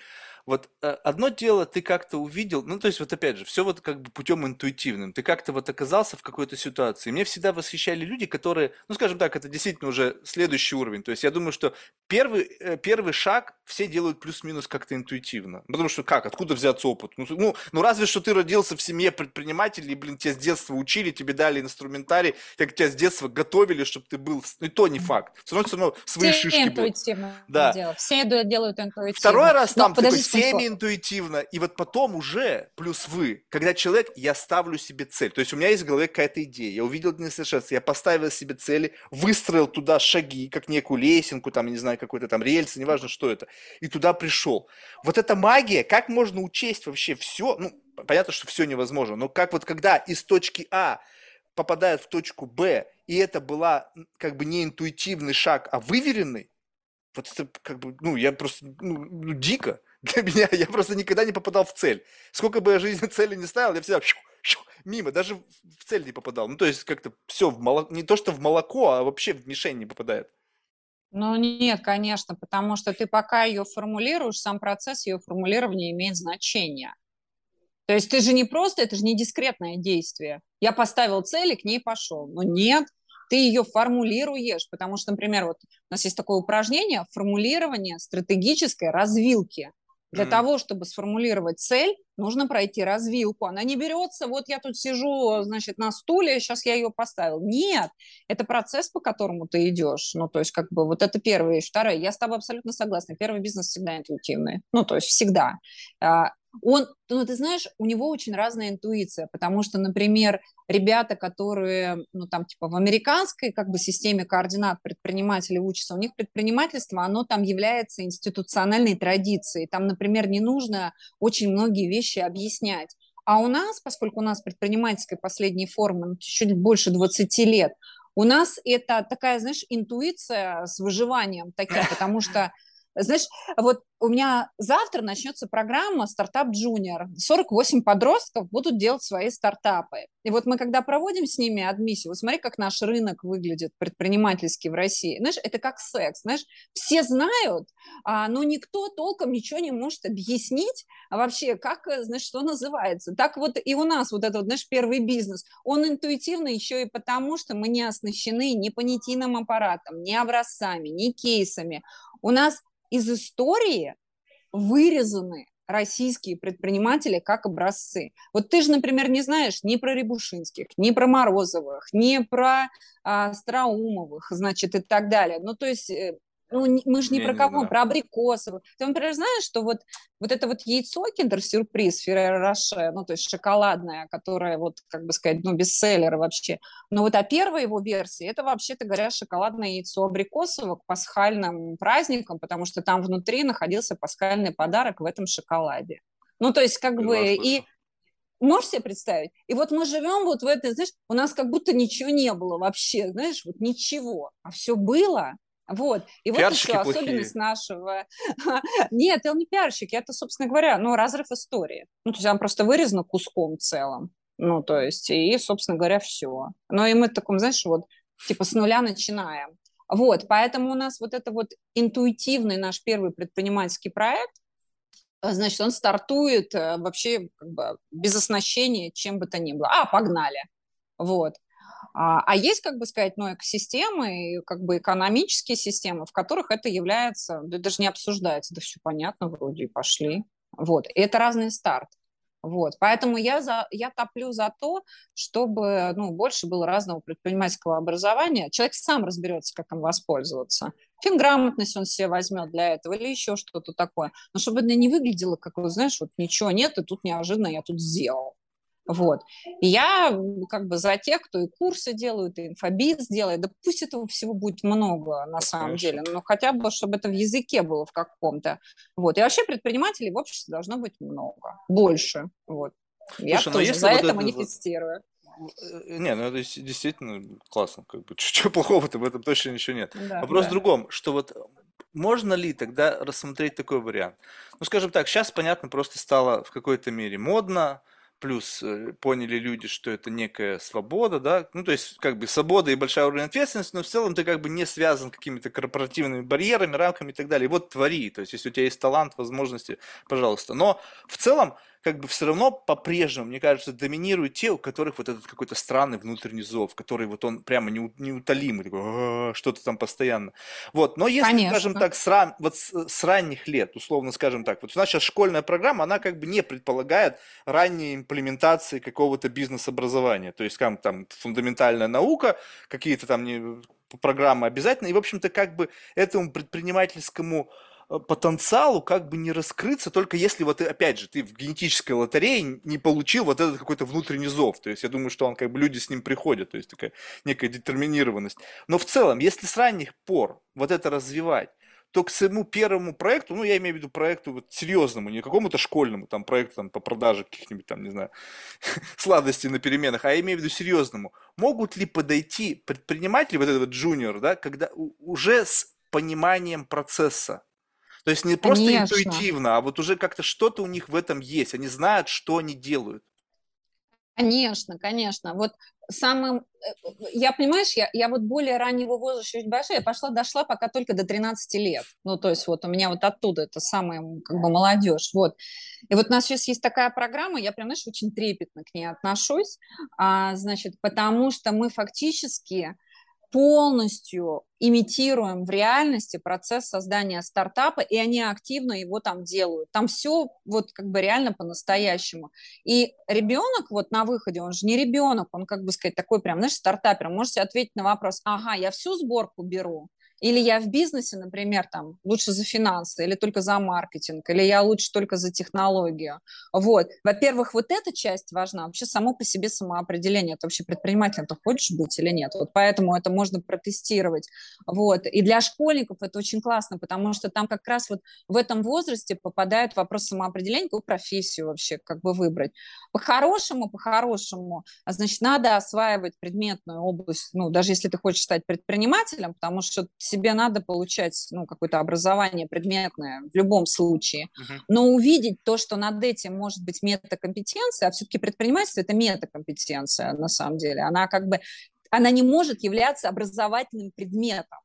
Вот э, одно дело, ты как-то увидел, ну, то есть, вот опять же, все вот как бы путем интуитивным. Ты как-то вот оказался в какой-то ситуации. Мне всегда восхищали люди, которые, ну, скажем так, это действительно уже следующий уровень. То есть, я думаю, что первый, э, первый шаг все делают плюс-минус как-то интуитивно. Потому что как, откуда взяться опыт? Ну, ну, ну, разве что ты родился в семье предпринимателей, блин, тебя с детства учили, тебе дали инструментарий, как тебя с детства готовили, чтобы ты был, ну, и то не факт. Все равно, все равно свои все шишки интуитивно да. делают. Все делают интуитивно. Второй раз там, Но, такой, семи-интуитивно, и вот потом уже, плюс вы, когда человек, я ставлю себе цель, то есть у меня есть в голове какая-то идея, я увидел несовершенство, я поставил себе цели, выстроил туда шаги, как некую лесенку, там, не знаю, какой-то там рельсы, неважно, что это, и туда пришел. Вот эта магия, как можно учесть вообще все, ну, понятно, что все невозможно, но как вот когда из точки А попадает в точку Б, и это была как бы не интуитивный шаг, а выверенный, вот это как бы, ну, я просто, ну, ну дико для меня. Я просто никогда не попадал в цель. Сколько бы я жизни *laughs* цели не ставил, я всегда щу, щу, мимо, даже в цель не попадал. Ну, то есть как-то все в молоко, не то, что в молоко, а вообще в мишень не попадает. Ну, нет, конечно, потому что ты пока ее формулируешь, сам процесс ее формулирования имеет значение. То есть ты же не просто, это же не дискретное действие. Я поставил цель и к ней пошел. Но нет, ты ее формулируешь, потому что, например, вот у нас есть такое упражнение формулирование стратегической развилки. Для mm-hmm. того, чтобы сформулировать цель, нужно пройти развилку. Она не берется, вот я тут сижу, значит, на стуле, сейчас я ее поставил. Нет, это процесс, по которому ты идешь. Ну, то есть, как бы, вот это первая вещь. Вторая, я с тобой абсолютно согласна. Первый бизнес всегда интуитивный. Ну, то есть, всегда. Он, ну, ты знаешь, у него очень разная интуиция, потому что, например, ребята, которые, ну, там, типа, в американской, как бы, системе координат предпринимателей учатся, у них предпринимательство, оно там является институциональной традицией, там, например, не нужно очень многие вещи объяснять. А у нас, поскольку у нас предпринимательской последней формы ну, чуть больше 20 лет, у нас это такая, знаешь, интуиция с выживанием таким, потому что знаешь, вот у меня завтра начнется программа «Стартап Джуниор». 48 подростков будут делать свои стартапы. И вот мы, когда проводим с ними адмиссию, вот смотри, как наш рынок выглядит предпринимательский в России. Знаешь, это как секс. Знаешь, все знают, а, но никто толком ничего не может объяснить вообще, как, знаешь, что называется. Так вот и у нас вот этот, знаешь, первый бизнес, он интуитивно еще и потому, что мы не оснащены ни понятийным аппаратом, ни образцами, ни кейсами. У нас из истории вырезаны российские предприниматели как образцы. Вот ты же, например, не знаешь ни про Рябушинских, ни про Морозовых, ни про а, Страумовых, значит, и так далее. Ну, то есть э, ну, мы же не, не про кого, не, про абрикосовых. Ты, например, знаешь, что вот, вот это вот яйцо киндер-сюрприз Ферреро Роше, ну, то есть шоколадное, которое, вот, как бы сказать, ну, бестселлер вообще. Но вот а первая его версия, это, вообще-то говоря, шоколадное яйцо абрикосово к пасхальным праздникам, потому что там внутри находился пасхальный подарок в этом шоколаде. Ну, то есть, как Ты бы, и Можешь себе представить? И вот мы живем вот в этой, знаешь, у нас как будто ничего не было вообще, знаешь, вот ничего, а все было, вот. И вот еще плохие. особенность нашего... *laughs* Нет, это не пиарщики, это, собственно говоря, ну, разрыв истории. Ну, то есть она просто вырезана куском целым. Ну, то есть, и, собственно говоря, все. Ну, и мы в таком, знаешь, вот, типа с нуля начинаем. Вот, поэтому у нас вот это вот интуитивный наш первый предпринимательский проект, значит, он стартует э, вообще как бы без оснащения чем бы то ни было. А, погнали. Вот. А, а есть, как бы сказать, ну, экосистемы, как бы экономические системы, в которых это является, да, даже не обсуждается, да все понятно вроде, и пошли. Вот, и это разный старт. Вот, поэтому я, за, я топлю за то, чтобы ну, больше было разного предпринимательского образования. Человек сам разберется, как им воспользоваться. Финграмотность он себе возьмет для этого или еще что-то такое. Но чтобы это не выглядело, как, вот, знаешь, вот ничего нет, и тут неожиданно я тут сделал. Вот. И я как бы за тех, кто и курсы делают, и инфобиз делает. Да пусть этого всего будет много на самом Конечно. деле, но хотя бы, чтобы это в языке было в каком-то. Вот. И вообще предпринимателей в обществе должно быть много, больше. Вот. Я Слушай, ну тоже за вот это манифестирую. Э, не, ну это действительно классно. Как бы, *laughs* чего плохого-то в этом точно ничего нет. Да, Вопрос да. в другом, что вот можно ли тогда рассмотреть такой вариант? Ну, скажем так, сейчас, понятно, просто стало в какой-то мере модно, плюс э, поняли люди, что это некая свобода, да, ну, то есть, как бы, свобода и большая уровень ответственности, но в целом ты как бы не связан какими-то корпоративными барьерами, рамками и так далее. Вот твори, то есть, если у тебя есть талант, возможности, пожалуйста. Но в целом, как бы все равно по-прежнему, мне кажется, доминируют те, у которых вот этот какой-то странный внутренний зов, который вот он прямо неутолимый, такой, что-то там постоянно. Вот, но если, Конечно. скажем так, с, ран, вот с, с ранних лет, условно скажем так, вот у нас сейчас школьная программа, она как бы не предполагает ранней имплементации какого-то бизнес-образования, то есть как там фундаментальная наука, какие-то там не, программы обязательно, и, в общем-то, как бы этому предпринимательскому потенциалу как бы не раскрыться, только если вот, опять же, ты в генетической лотерее не получил вот этот какой-то внутренний зов. То есть я думаю, что он как бы люди с ним приходят, то есть такая некая детерминированность. Но в целом, если с ранних пор вот это развивать, то к своему первому проекту, ну, я имею в виду проекту вот серьезному, не какому-то школьному, там, проекту там, по продаже каких-нибудь там, не знаю, *laughs* сладостей на переменах, а я имею в виду серьезному, могут ли подойти предприниматели, вот этот вот джуниор, да, когда уже с пониманием процесса, то есть не просто Конечно. интуитивно, а вот уже как-то что-то у них в этом есть. Они знают, что они делают. Конечно, конечно. Вот самым, э, я, понимаешь, я, я вот более раннего возраста чуть большая, я пошла, дошла пока только до 13 лет. Ну, то есть вот у меня вот оттуда, это самая как бы молодежь, вот. И вот у нас сейчас есть такая программа, я прям, знаешь, очень трепетно к ней отношусь, а, значит, потому что мы фактически полностью имитируем в реальности процесс создания стартапа, и они активно его там делают. Там все вот как бы реально по-настоящему. И ребенок вот на выходе, он же не ребенок, он как бы сказать такой прям, знаешь, стартапер, можете ответить на вопрос, ага, я всю сборку беру, или я в бизнесе, например, там, лучше за финансы, или только за маркетинг, или я лучше только за технологию. Вот. Во-первых, вот эта часть важна. Вообще само по себе самоопределение. Ты вообще предпринимателем ты хочешь быть или нет? Вот поэтому это можно протестировать. Вот. И для школьников это очень классно, потому что там как раз вот в этом возрасте попадает вопрос самоопределения, какую профессию вообще как бы выбрать. По-хорошему, по-хорошему, значит, надо осваивать предметную область, ну, даже если ты хочешь стать предпринимателем, потому что себе надо получать ну, какое-то образование предметное в любом случае, uh-huh. но увидеть то, что над этим может быть метакомпетенция, а все-таки предпринимательство – это метакомпетенция на самом деле, она как бы она не может являться образовательным предметом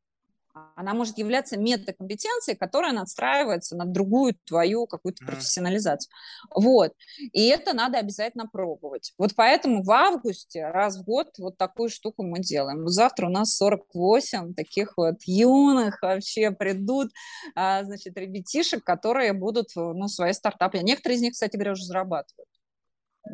она может являться метакомпетенцией, которая надстраивается на другую твою какую-то профессионализацию. Вот. И это надо обязательно пробовать. Вот поэтому в августе раз в год вот такую штуку мы делаем. завтра у нас 48 таких вот юных вообще придут, а, значит, ребятишек, которые будут, ну, свои стартапы. Некоторые из них, кстати говоря, уже зарабатывают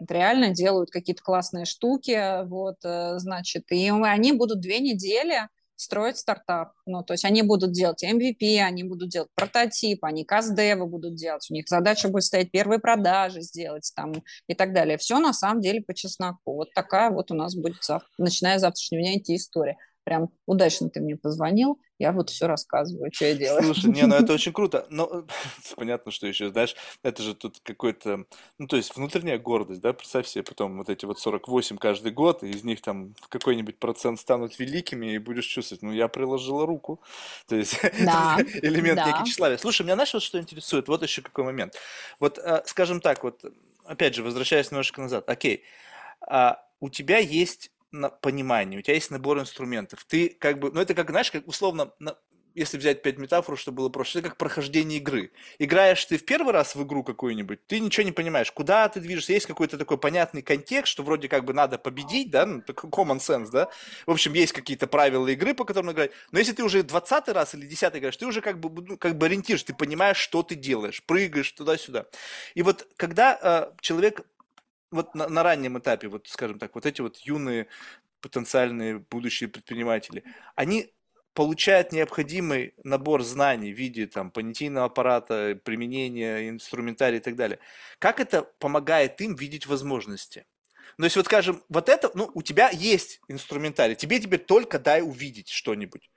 реально делают какие-то классные штуки, вот, э, значит, и они будут две недели строить стартап. Ну, то есть они будут делать MVP, они будут делать прототип, они каздевы будут делать, у них задача будет стоять первые продажи сделать там и так далее. Все на самом деле по чесноку. Вот такая вот у нас будет, завтра, начиная с завтрашнего дня, идти история прям удачно ты мне позвонил, я вот все рассказываю, что я делаю. Слушай, не, ну это очень *laughs* круто. Но *laughs* понятно, что еще, знаешь, это же тут какой-то, ну то есть внутренняя гордость, да, представь себе потом вот эти вот 48 каждый год, и из них там какой-нибудь процент станут великими, и будешь чувствовать, ну я приложила руку. *laughs* То есть да, элемент да. некий тщеславия. Слушай, меня знаешь, вот что интересует? Вот еще какой момент. Вот, а, скажем так, вот, опять же, возвращаясь немножко назад, окей, а у тебя есть понимание, у тебя есть набор инструментов. Ты как бы, ну это как, знаешь, как условно, на, если взять пять метафор, чтобы было проще, это как прохождение игры. Играешь ты в первый раз в игру какую-нибудь, ты ничего не понимаешь, куда ты движешься, есть какой-то такой понятный контекст, что вроде как бы надо победить, да, ну, common sense, да, в общем, есть какие-то правила игры, по которым играть, но если ты уже двадцатый раз или десятый играешь, ты уже как бы, ну, как бы ориентируешь, ты понимаешь, что ты делаешь, прыгаешь туда-сюда. И вот когда э, человек вот на, на раннем этапе, вот скажем так, вот эти вот юные потенциальные будущие предприниматели, они получают необходимый набор знаний в виде там, понятийного аппарата, применения, инструментария и так далее. Как это помогает им видеть возможности? Ну, то есть, вот скажем, вот это, ну, у тебя есть инструментарий, тебе теперь только дай увидеть что-нибудь.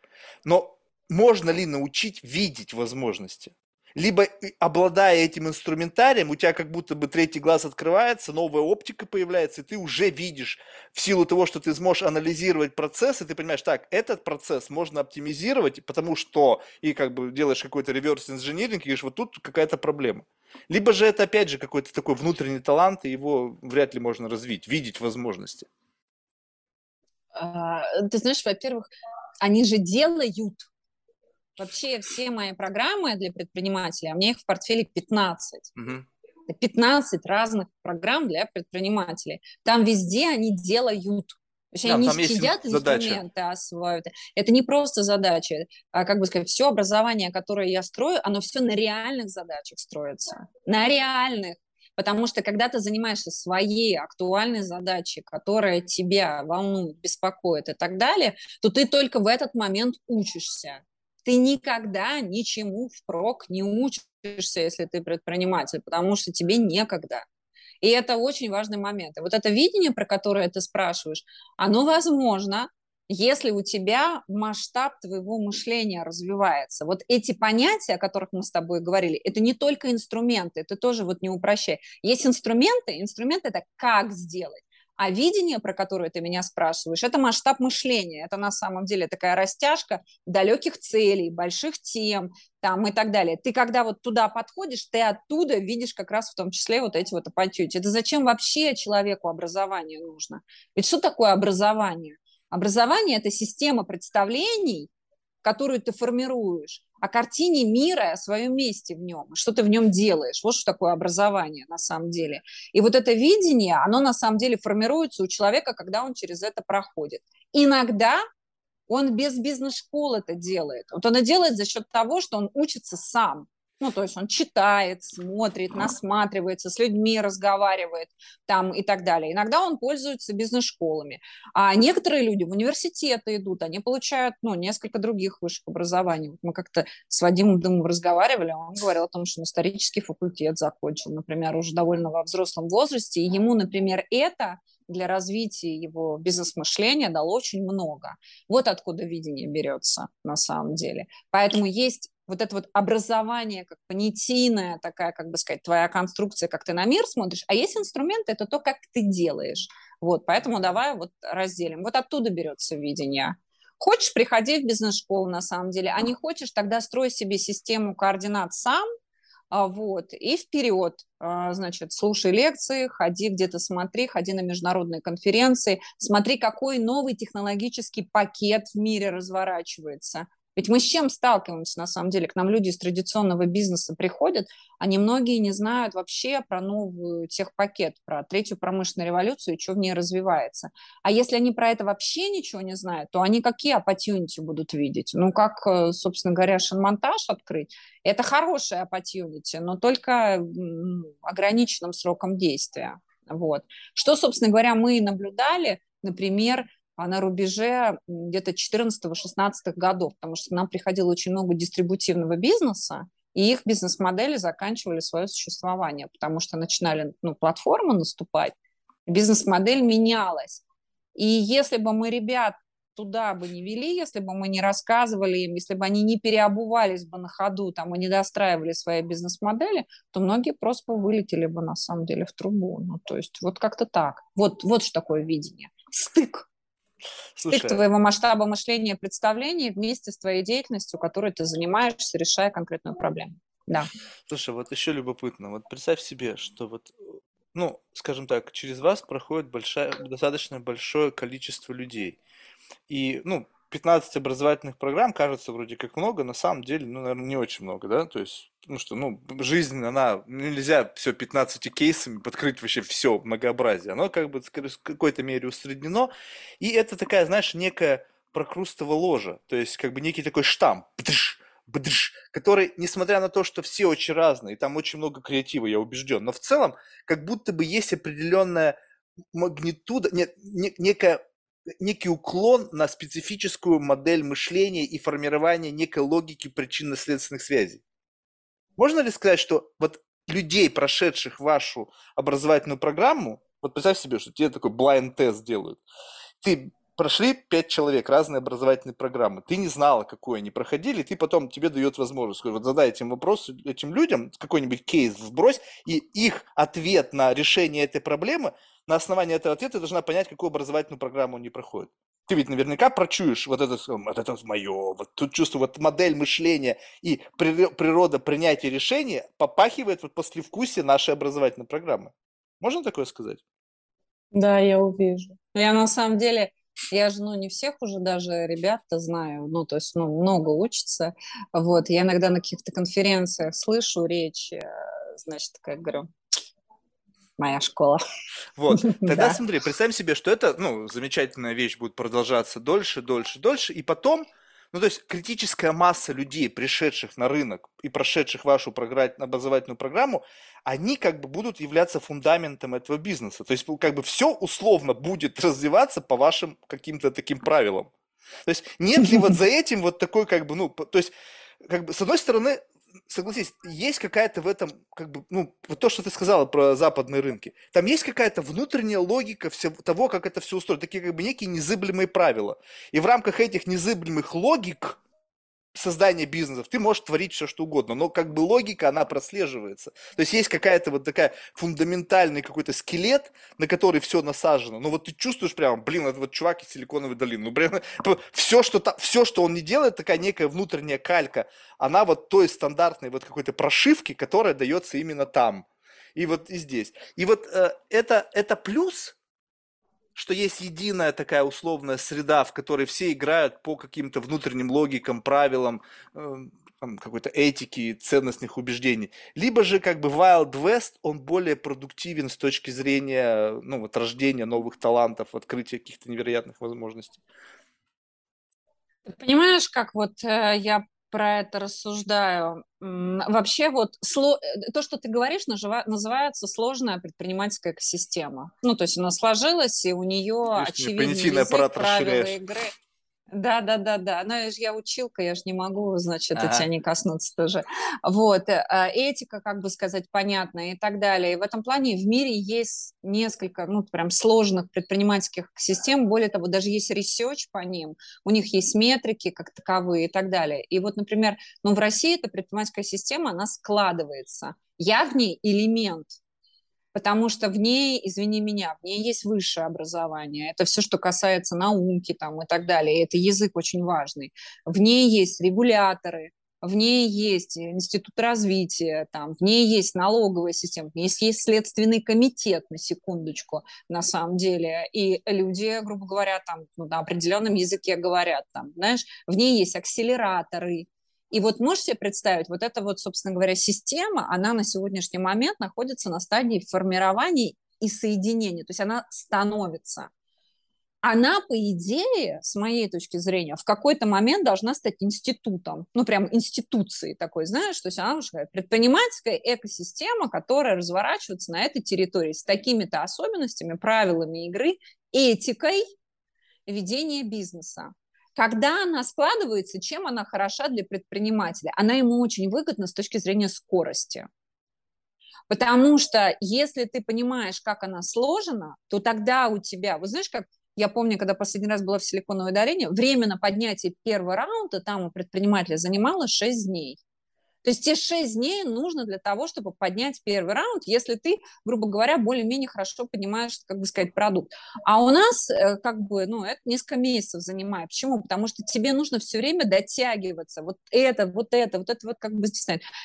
Но можно ли научить видеть возможности? Либо обладая этим инструментарием, у тебя как будто бы третий глаз открывается, новая оптика появляется, и ты уже видишь в силу того, что ты сможешь анализировать процесс, и ты понимаешь, так, этот процесс можно оптимизировать, потому что, и как бы делаешь какой-то реверс-инжиниринг, и говоришь, вот тут какая-то проблема. Либо же это, опять же, какой-то такой внутренний талант, и его вряд ли можно развить, видеть возможности. А, ты знаешь, во-первых, они же делают. Вообще все мои программы для предпринимателей, а меня их в портфеле 15. Угу. 15 разных программ для предпринимателей. Там везде они делают. То есть да, они не сидят инструменты осваивают. Это не просто задача, а как бы сказать, все образование, которое я строю, оно все на реальных задачах строится. На реальных. Потому что когда ты занимаешься своей актуальной задачей, которая тебя волнует, беспокоит и так далее, то ты только в этот момент учишься. Ты никогда ничему впрок не учишься, если ты предприниматель, потому что тебе некогда. И это очень важный момент. И вот это видение, про которое ты спрашиваешь, оно возможно, если у тебя масштаб твоего мышления развивается. Вот эти понятия, о которых мы с тобой говорили, это не только инструменты, это тоже вот не упрощай. Есть инструменты, инструменты это как сделать. А видение, про которое ты меня спрашиваешь, это масштаб мышления. Это на самом деле такая растяжка далеких целей, больших тем там, и так далее. Ты когда вот туда подходишь, ты оттуда видишь как раз в том числе вот эти вот оппортюнити. Это зачем вообще человеку образование нужно? Ведь что такое образование? Образование – это система представлений, которую ты формируешь, о картине мира, о своем месте в нем, что ты в нем делаешь. Вот что такое образование на самом деле. И вот это видение, оно на самом деле формируется у человека, когда он через это проходит. Иногда он без бизнес-школ это делает. Вот он это делает за счет того, что он учится сам. Ну, то есть он читает, смотрит, насматривается, с людьми разговаривает там и так далее. Иногда он пользуется бизнес-школами. А некоторые люди в университеты идут, они получают, ну, несколько других высших образований. Вот мы как-то с Вадимом Дымом разговаривали, он говорил о том, что он исторический факультет закончил, например, уже довольно во взрослом возрасте, и ему, например, это для развития его бизнес-мышления дало очень много. Вот откуда видение берется на самом деле. Поэтому есть вот это вот образование как понятийная такая, как бы сказать, твоя конструкция, как ты на мир смотришь, а есть инструменты, это то, как ты делаешь. Вот, поэтому давай вот разделим. Вот оттуда берется видение. Хочешь, приходи в бизнес-школу на самом деле, а не хочешь, тогда строй себе систему координат сам, а, вот, и вперед, а, значит, слушай лекции, ходи где-то смотри, ходи на международные конференции, смотри, какой новый технологический пакет в мире разворачивается, ведь мы с чем сталкиваемся, на самом деле? К нам люди из традиционного бизнеса приходят, они многие не знают вообще про новую техпакет, про третью промышленную революцию и что в ней развивается. А если они про это вообще ничего не знают, то они какие opportunity будут видеть? Ну, как, э, собственно говоря, шинмонтаж открыть, это хорошая opportunity, но только ограниченным сроком действия. Вот. Что, собственно говоря, мы наблюдали, например, на рубеже где-то 14-16 годов, потому что к нам приходило очень много дистрибутивного бизнеса, и их бизнес-модели заканчивали свое существование, потому что начинали ну, платформы наступать, бизнес-модель менялась. И если бы мы ребят туда бы не вели, если бы мы не рассказывали им, если бы они не переобувались бы на ходу там, и не достраивали свои бизнес-модели, то многие просто вылетели бы на самом деле в трубу. Ну, то есть вот как-то так. Вот, вот что такое видение. Стык Слушай, стык твоего масштаба мышления и представлений вместе с твоей деятельностью, которой ты занимаешься, решая конкретную проблему. Да. Слушай, вот еще любопытно. Вот представь себе, что вот, ну, скажем так, через вас проходит большая, достаточно большое количество людей. И, ну, 15 образовательных программ кажется вроде как много, на самом деле, ну, наверное, не очень много, да, то есть, ну что, ну, жизнь, она, нельзя все 15 кейсами подкрыть вообще все многообразие, оно как бы в какой-то мере усреднено, и это такая, знаешь, некая прокрустово ложа, то есть как бы некий такой штамп, бдыш, бдыш, который, несмотря на то, что все очень разные, там очень много креатива, я убежден, но в целом как будто бы есть определенная магнитуда, нет, некая некий уклон на специфическую модель мышления и формирование некой логики причинно-следственных связей. Можно ли сказать, что вот людей, прошедших вашу образовательную программу, вот представь себе, что тебе такой blind тест делают, ты прошли пять человек, разные образовательные программы. Ты не знала, какую они проходили, ты потом, тебе дает возможность, вот задай этим вопрос этим людям, какой-нибудь кейс сбрось, и их ответ на решение этой проблемы, на основании этого ответа должна понять, какую образовательную программу они проходят. Ты ведь наверняка прочуешь вот это, вот это мое, вот тут чувство, вот модель мышления и природа принятия решения попахивает вот послевкусие нашей образовательной программы. Можно такое сказать? Да, я увижу. Я на самом деле, я же, ну, не всех уже даже ребят-то знаю, ну, то есть, ну, много учатся, вот, я иногда на каких-то конференциях слышу речь, э, значит, как говорю, моя школа. Вот, *laughs* тогда смотри, представим себе, что это, ну, замечательная вещь будет продолжаться дольше, дольше, дольше, и потом ну, то есть критическая масса людей, пришедших на рынок и прошедших вашу образовательную программу, они как бы будут являться фундаментом этого бизнеса. То есть как бы все условно будет *laughs* развиваться по вашим каким-то таким правилам. То есть нет ли вот за *laughs* этим вот такой как бы, ну, то есть как бы с одной стороны согласись, есть какая-то в этом, как бы, ну, вот то, что ты сказала про западные рынки, там есть какая-то внутренняя логика всего, того, как это все устроено, такие как бы некие незыблемые правила. И в рамках этих незыблемых логик создания бизнесов, ты можешь творить все, что угодно, но как бы логика, она прослеживается. То есть есть какая-то вот такая фундаментальный какой-то скелет, на который все насажено. Ну вот ты чувствуешь прямо, блин, это вот чувак из Силиконовой долины. Ну, блин, *laughs* все, что, все, что он не делает, такая некая внутренняя калька, она вот той стандартной вот какой-то прошивки, которая дается именно там. И вот и здесь. И вот э, это, это плюс, что есть единая такая условная среда, в которой все играют по каким-то внутренним логикам, правилам, эм, какой-то этики, ценностных убеждений. Либо же как бы Wild West, он более продуктивен с точки зрения ну, вот, рождения новых талантов, открытия каких-то невероятных возможностей. Понимаешь, как вот э, я про это рассуждаю. Вообще вот сло... Э, то, что ты говоришь, нажива... называется сложная предпринимательская экосистема. Ну, то есть она сложилась, и у нее очевидно правила игры. Да, да, да, да. Но я же я училка, я же не могу, значит, ага. тебя не коснуться тоже. Вот. Э, этика, как бы сказать, понятная и так далее. И в этом плане в мире есть несколько, ну, прям сложных предпринимательских систем. Более того, даже есть research по ним. У них есть метрики как таковые и так далее. И вот, например, ну, в России эта предпринимательская система, она складывается. Я в ней элемент – потому что в ней, извини меня, в ней есть высшее образование. Это все, что касается науки там, и так далее. Это язык очень важный. В ней есть регуляторы, в ней есть институт развития, там, в ней есть налоговая система, в ней есть следственный комитет, на секундочку, на самом деле, и люди, грубо говоря, там, ну, на определенном языке говорят, там, знаешь, в ней есть акселераторы, и вот можешь себе представить, вот эта вот, собственно говоря, система, она на сегодняшний момент находится на стадии формирования и соединения, то есть она становится. Она, по идее, с моей точки зрения, в какой-то момент должна стать институтом, ну, прям институцией такой, знаешь, то есть она уже предпринимательская экосистема, которая разворачивается на этой территории с такими-то особенностями, правилами игры, этикой ведения бизнеса. Когда она складывается, чем она хороша для предпринимателя? Она ему очень выгодна с точки зрения скорости. Потому что если ты понимаешь, как она сложена, то тогда у тебя, вот знаешь, как я помню, когда последний раз была в Силиконовой долине, время на поднятие первого раунда там у предпринимателя занимало 6 дней. То есть те шесть дней нужно для того, чтобы поднять первый раунд, если ты, грубо говоря, более-менее хорошо понимаешь, как бы сказать, продукт. А у нас, э, как бы, ну, это несколько месяцев занимает. Почему? Потому что тебе нужно все время дотягиваться. Вот это, вот это, вот это вот как бы.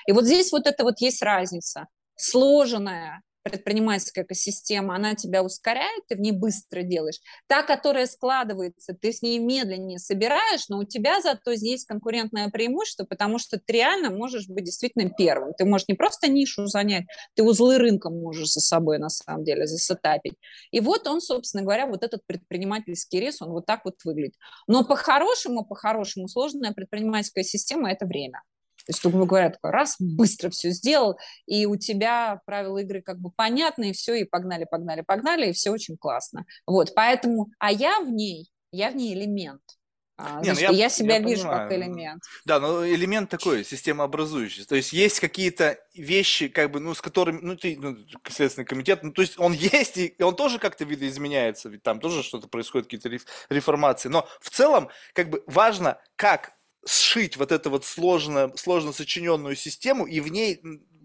И вот здесь вот это вот есть разница. Сложенная предпринимательская экосистема, она тебя ускоряет, ты в ней быстро делаешь. Та, которая складывается, ты с ней медленнее собираешь, но у тебя зато здесь конкурентное преимущество, потому что ты реально можешь быть действительно первым. Ты можешь не просто нишу занять, ты узлы рынка можешь за собой на самом деле засетапить. И вот он, собственно говоря, вот этот предпринимательский рис, он вот так вот выглядит. Но по-хорошему, по-хорошему сложная предпринимательская система – это время. То есть, грубо говоря, такой раз, быстро все сделал, и у тебя правила игры как бы понятны, и все, и погнали, погнали, погнали, и все очень классно. Вот, поэтому, а я в ней, я в ней элемент. А, Не, ну значит, ну я, я себя я вижу понимаю. как элемент. Да, но элемент такой, системообразующий. То есть есть какие-то вещи, как бы, ну, с которыми, ну, ты, ну, Следственный комитет, ну, то есть он есть, и он тоже как-то видоизменяется, ведь там тоже что-то происходит, какие-то реформации. Но в целом, как бы, важно, как сшить вот эту вот сложно, сложно сочиненную систему и в ней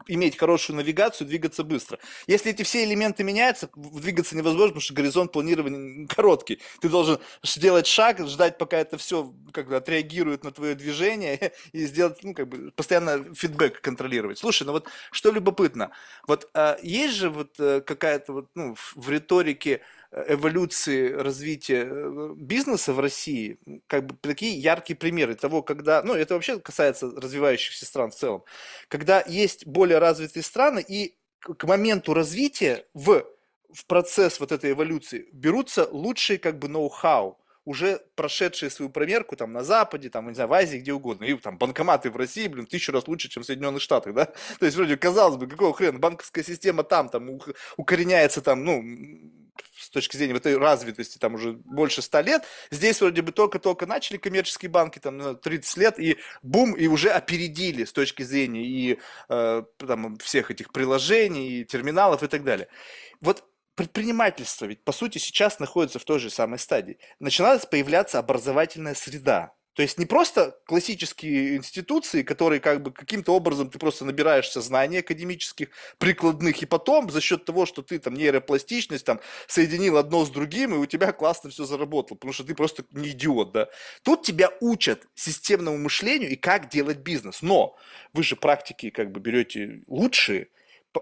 иметь хорошую навигацию, двигаться быстро. Если эти все элементы меняются, двигаться невозможно, потому что горизонт планирования короткий. Ты должен сделать шаг, ждать, пока это все как бы отреагирует на твое движение *laughs* и сделать, ну, как бы постоянно фидбэк контролировать. Слушай, ну вот что любопытно, вот а, есть же вот а, какая-то вот, ну, в, в риторике эволюции развития э, бизнеса в России, как бы такие яркие примеры того, когда, ну, это вообще касается развивающихся стран в целом, когда есть более развитые страны и к моменту развития в, в процесс вот этой эволюции берутся лучшие как бы ноу-хау, уже прошедшие свою промерку там на Западе, там, не знаю, в Азии, где угодно. И там банкоматы в России, блин, тысячу раз лучше, чем в Соединенных Штатах, да? *laughs* То есть, вроде, казалось бы, какого хрена, банковская система там, там, укореняется там, ну, с точки зрения этой развитости, там уже больше 100 лет. Здесь вроде бы только-только начали коммерческие банки, там 30 лет, и бум, и уже опередили с точки зрения и э, там, всех этих приложений, и терминалов и так далее. Вот предпринимательство ведь, по сути, сейчас находится в той же самой стадии. Начиналась появляться образовательная среда. То есть не просто классические институции, которые как бы каким-то образом ты просто набираешься знаний академических, прикладных, и потом за счет того, что ты там нейропластичность там соединил одно с другим, и у тебя классно все заработало, потому что ты просто не идиот, да. Тут тебя учат системному мышлению и как делать бизнес. Но вы же практики как бы берете лучшие,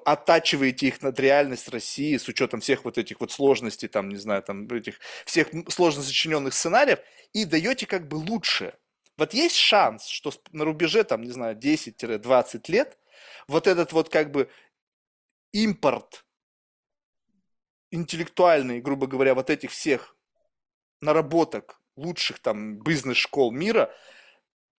оттачиваете их над реальность России с учетом всех вот этих вот сложностей, там, не знаю, там, этих всех сложно сочиненных сценариев, и даете как бы лучше. Вот есть шанс, что на рубеже, там, не знаю, 10-20 лет вот этот вот как бы импорт интеллектуальный, грубо говоря, вот этих всех наработок лучших там бизнес-школ мира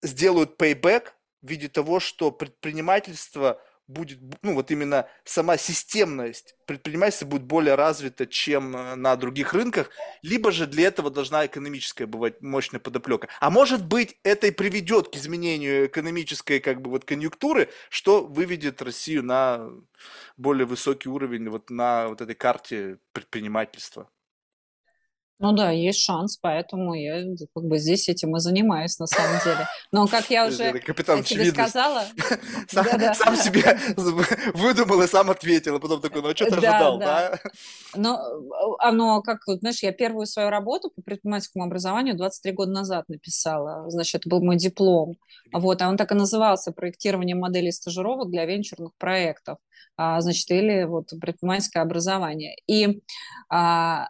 сделают payback в виде того, что предпринимательство – будет, ну вот именно сама системность предпринимательства будет более развита, чем э, на других рынках, либо же для этого должна экономическая бывать мощная подоплека. А может быть, это и приведет к изменению экономической как бы вот конъюнктуры, что выведет Россию на более высокий уровень вот на вот этой карте предпринимательства. Ну да, есть шанс, поэтому я как бы здесь этим и занимаюсь на самом деле. Но как я уже Капитан тебе сказала... *laughs* Сам, да, да. сам себе выдумал и сам ответил, а потом такой, ну а что ты да, ожидал, да? Но оно, как, знаешь, я первую свою работу по предпринимательскому образованию 23 года назад написала, значит, это был мой диплом, вот, а он так и назывался «Проектирование моделей стажировок для венчурных проектов», а, значит, или вот предпринимательское образование. И а,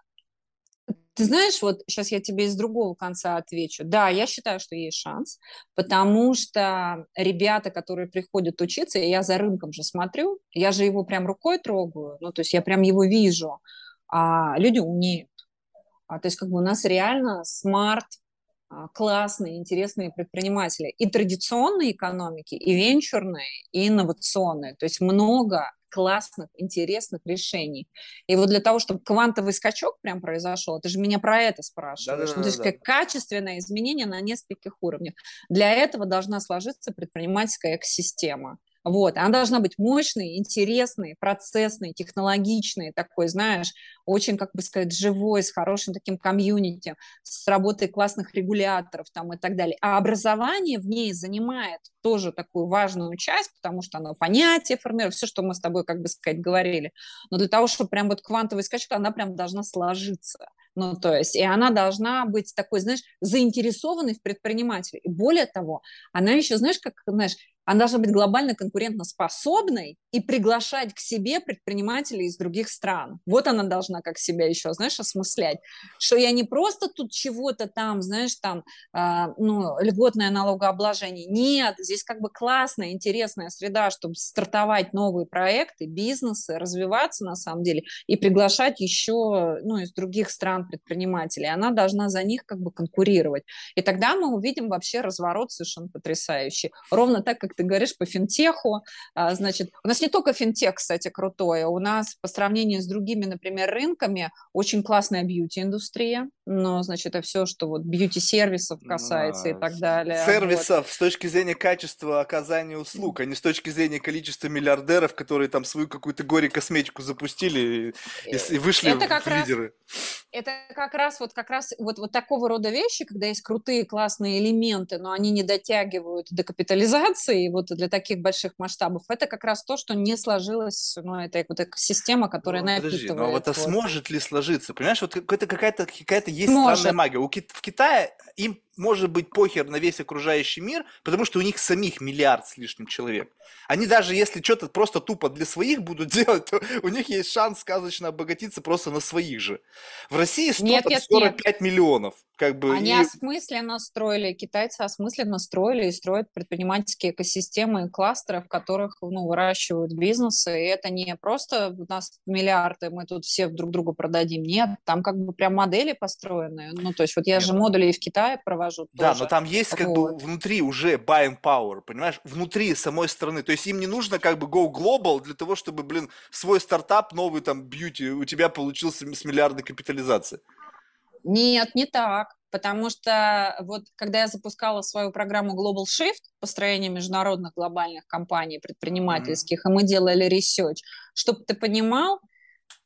ты знаешь, вот сейчас я тебе из другого конца отвечу. Да, я считаю, что есть шанс, потому что ребята, которые приходят учиться, я за рынком же смотрю, я же его прям рукой трогаю, ну, то есть я прям его вижу, а люди умеют. А, то есть как бы у нас реально смарт, а, классные, интересные предприниматели и традиционной экономики, и венчурной, и инновационной. То есть много классных, интересных решений. И вот для того, чтобы квантовый скачок прям произошел, ты же меня про это спрашиваешь. Да, да, ну, то есть да. как качественное изменение на нескольких уровнях. Для этого должна сложиться предпринимательская экосистема. Вот, она должна быть мощной, интересной, процессной, технологичной, такой, знаешь, очень, как бы сказать, живой, с хорошим таким комьюнити, с работой классных регуляторов там и так далее. А образование в ней занимает тоже такую важную часть, потому что оно понятие формирует, все, что мы с тобой, как бы сказать, говорили. Но для того, чтобы прям вот квантовый скачок, она прям должна сложиться. Ну, то есть, и она должна быть такой, знаешь, заинтересованной в предпринимателе. И более того, она еще, знаешь, как, знаешь, она должна быть глобально конкурентоспособной и приглашать к себе предпринимателей из других стран. Вот она должна как себя еще, знаешь, осмыслять, что я не просто тут чего-то там, знаешь, там, э, ну, льготное налогообложение. Нет, здесь как бы классная, интересная среда, чтобы стартовать новые проекты, бизнесы, развиваться на самом деле и приглашать еще, ну, из других стран предпринимателей. Она должна за них как бы конкурировать. И тогда мы увидим вообще разворот совершенно потрясающий. Ровно так, как ты говоришь, по финтеху. А, значит, у нас не только финтех, кстати, крутой, у нас по сравнению с другими, например, рынками очень классная бьюти-индустрия, но, значит, это все, что вот бьюти-сервисов касается а, и так далее. Сервисов вот. с точки зрения качества оказания услуг, а не с точки зрения количества миллиардеров, которые там свою какую-то горе-косметику запустили и, и вышли это как в раз, лидеры. Это как раз вот как раз вот, вот такого рода вещи, когда есть крутые классные элементы, но они не дотягивают до капитализации вот для таких больших масштабов, это как раз то, что не сложилось, ну, это вот экосистема, которая ну, напитывает. Подожди, но вот, а сможет ли сложиться? Понимаешь, вот это какая-то какая-то есть Может. странная магия. У, в Китае им может быть похер на весь окружающий мир, потому что у них самих миллиард с лишним человек. Они даже если что-то просто тупо для своих будут *laughs* делать, то у них есть шанс сказочно обогатиться просто на своих же. В России 100, нет, нет, 45 нет. миллионов. Как бы, Они и... осмысленно строили, китайцы осмысленно строили и строят предпринимательские экосистемы кластеры, в которых ну, выращивают бизнесы. И это не просто у нас миллиарды, мы тут все друг другу продадим. Нет, там как бы прям модели построены. Ну, то есть вот я нет. же модули и в Китае провожу Да, тоже. но там есть как вот. бы внутри уже buying power, понимаешь? Внутри самой страны. То есть им не нужно как бы go global для того, чтобы, блин, свой стартап, новый там бьюти у тебя получился с миллиардной капитализацией. Нет, не так. Потому что вот когда я запускала свою программу Global Shift, построение международных глобальных компаний предпринимательских, mm-hmm. и мы делали research, чтобы ты понимал,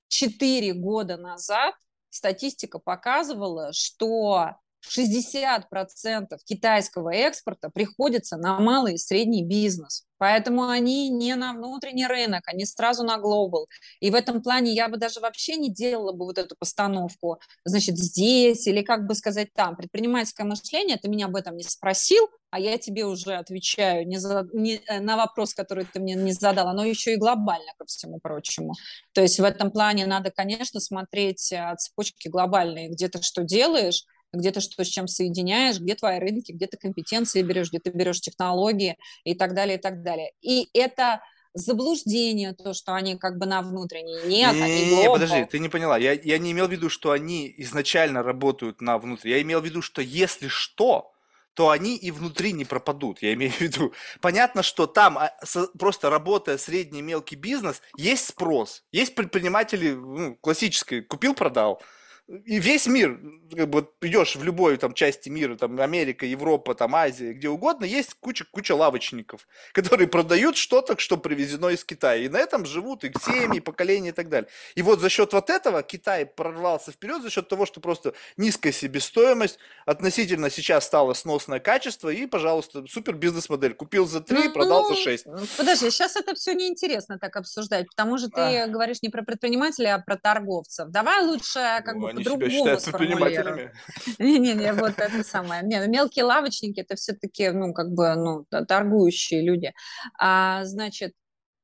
4 года назад статистика показывала, что 60% китайского экспорта приходится на малый и средний бизнес. Поэтому они не на внутренний рынок, они сразу на глобал. И в этом плане я бы даже вообще не делала бы вот эту постановку, значит, здесь или как бы сказать там. Предпринимательское мышление, ты меня об этом не спросил, а я тебе уже отвечаю не за, не, э, на вопрос, который ты мне не задала, но еще и глобально ко всему прочему. То есть в этом плане надо, конечно, смотреть э, цепочки глобальные, где ты что делаешь, где ты что с чем соединяешь, где твои рынки, где ты компетенции берешь, где ты берешь технологии и так далее, и так далее. И это заблуждение, то, что они как бы на внутренней. Нет, не, они не, подожди, ты не поняла. Я, я не имел в виду, что они изначально работают на внутрь. Я имел в виду, что если что, то они и внутри не пропадут, я имею в виду. Понятно, что там а, просто работая средний мелкий бизнес, есть спрос. Есть предприниматели ну, классические, купил-продал – и весь мир, как бы идешь в любой там части мира, там Америка, Европа, там Азия, где угодно, есть куча, куча лавочников, *laughs* которые продают что-то, что привезено из Китая. И на этом живут и семьи, *laughs* поколения и так далее. И вот за счет вот этого Китай прорвался вперед, за счет того, что просто низкая себестоимость, относительно сейчас стало сносное качество, и, пожалуйста, супер бизнес-модель. Купил за 3, ну, продал ну, за 6. Подожди, сейчас это все неинтересно так обсуждать, потому что ты а. говоришь не про предпринимателей, а про торговцев. Давай лучше как ну, бы они себя считают предпринимателями. Не-не-не, вот это самое. Не, ну, мелкие лавочники – это все-таки, ну, как бы, ну, торгующие люди. А, значит,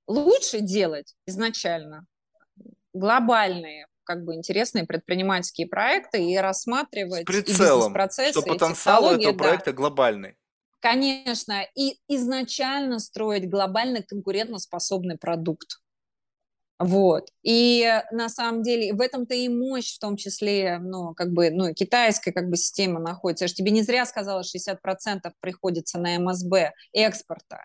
лучше делать изначально глобальные как бы интересные предпринимательские проекты и рассматривать С прицелом, процессы что потенциал этого проекта да. глобальный. Конечно, и изначально строить глобально конкурентоспособный продукт. Вот. И на самом деле в этом-то и мощь, в том числе, ну, как бы, ну, китайская как бы система находится. Я же тебе не зря сказала, 60% приходится на МСБ экспорта.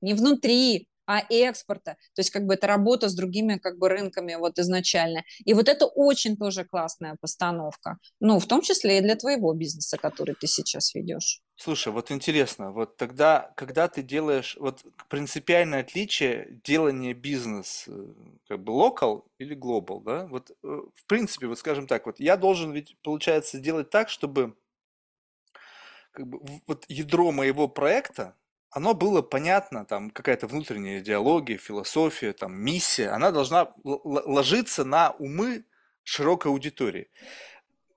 Не внутри, а экспорта. То есть как бы это работа с другими как бы рынками вот изначально. И вот это очень тоже классная постановка. Ну, в том числе и для твоего бизнеса, который ты сейчас ведешь. Слушай, вот интересно, вот тогда, когда ты делаешь, вот принципиальное отличие делания бизнес, э, как бы локал или глобал, да? Вот э, в принципе, вот скажем так, вот я должен ведь, получается, сделать так, чтобы как бы, вот ядро моего проекта, оно было понятно, там какая-то внутренняя идеология, философия, там миссия, она должна ложиться на умы широкой аудитории.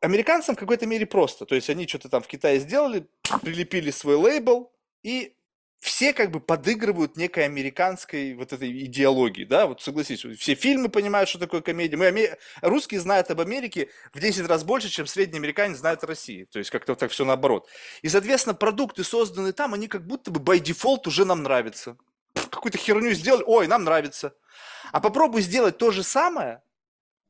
Американцам в какой-то мере просто, то есть они что-то там в Китае сделали, прилепили свой лейбл, и все как бы подыгрывают некой американской вот этой идеологии, да, вот согласись, все фильмы понимают, что такое комедия, мы, русские знают об Америке в 10 раз больше, чем средний американец знает о России, то есть как-то так все наоборот. И, соответственно, продукты, созданные там, они как будто бы by default уже нам нравятся. Какую-то херню сделали, ой, нам нравится. А попробуй сделать то же самое,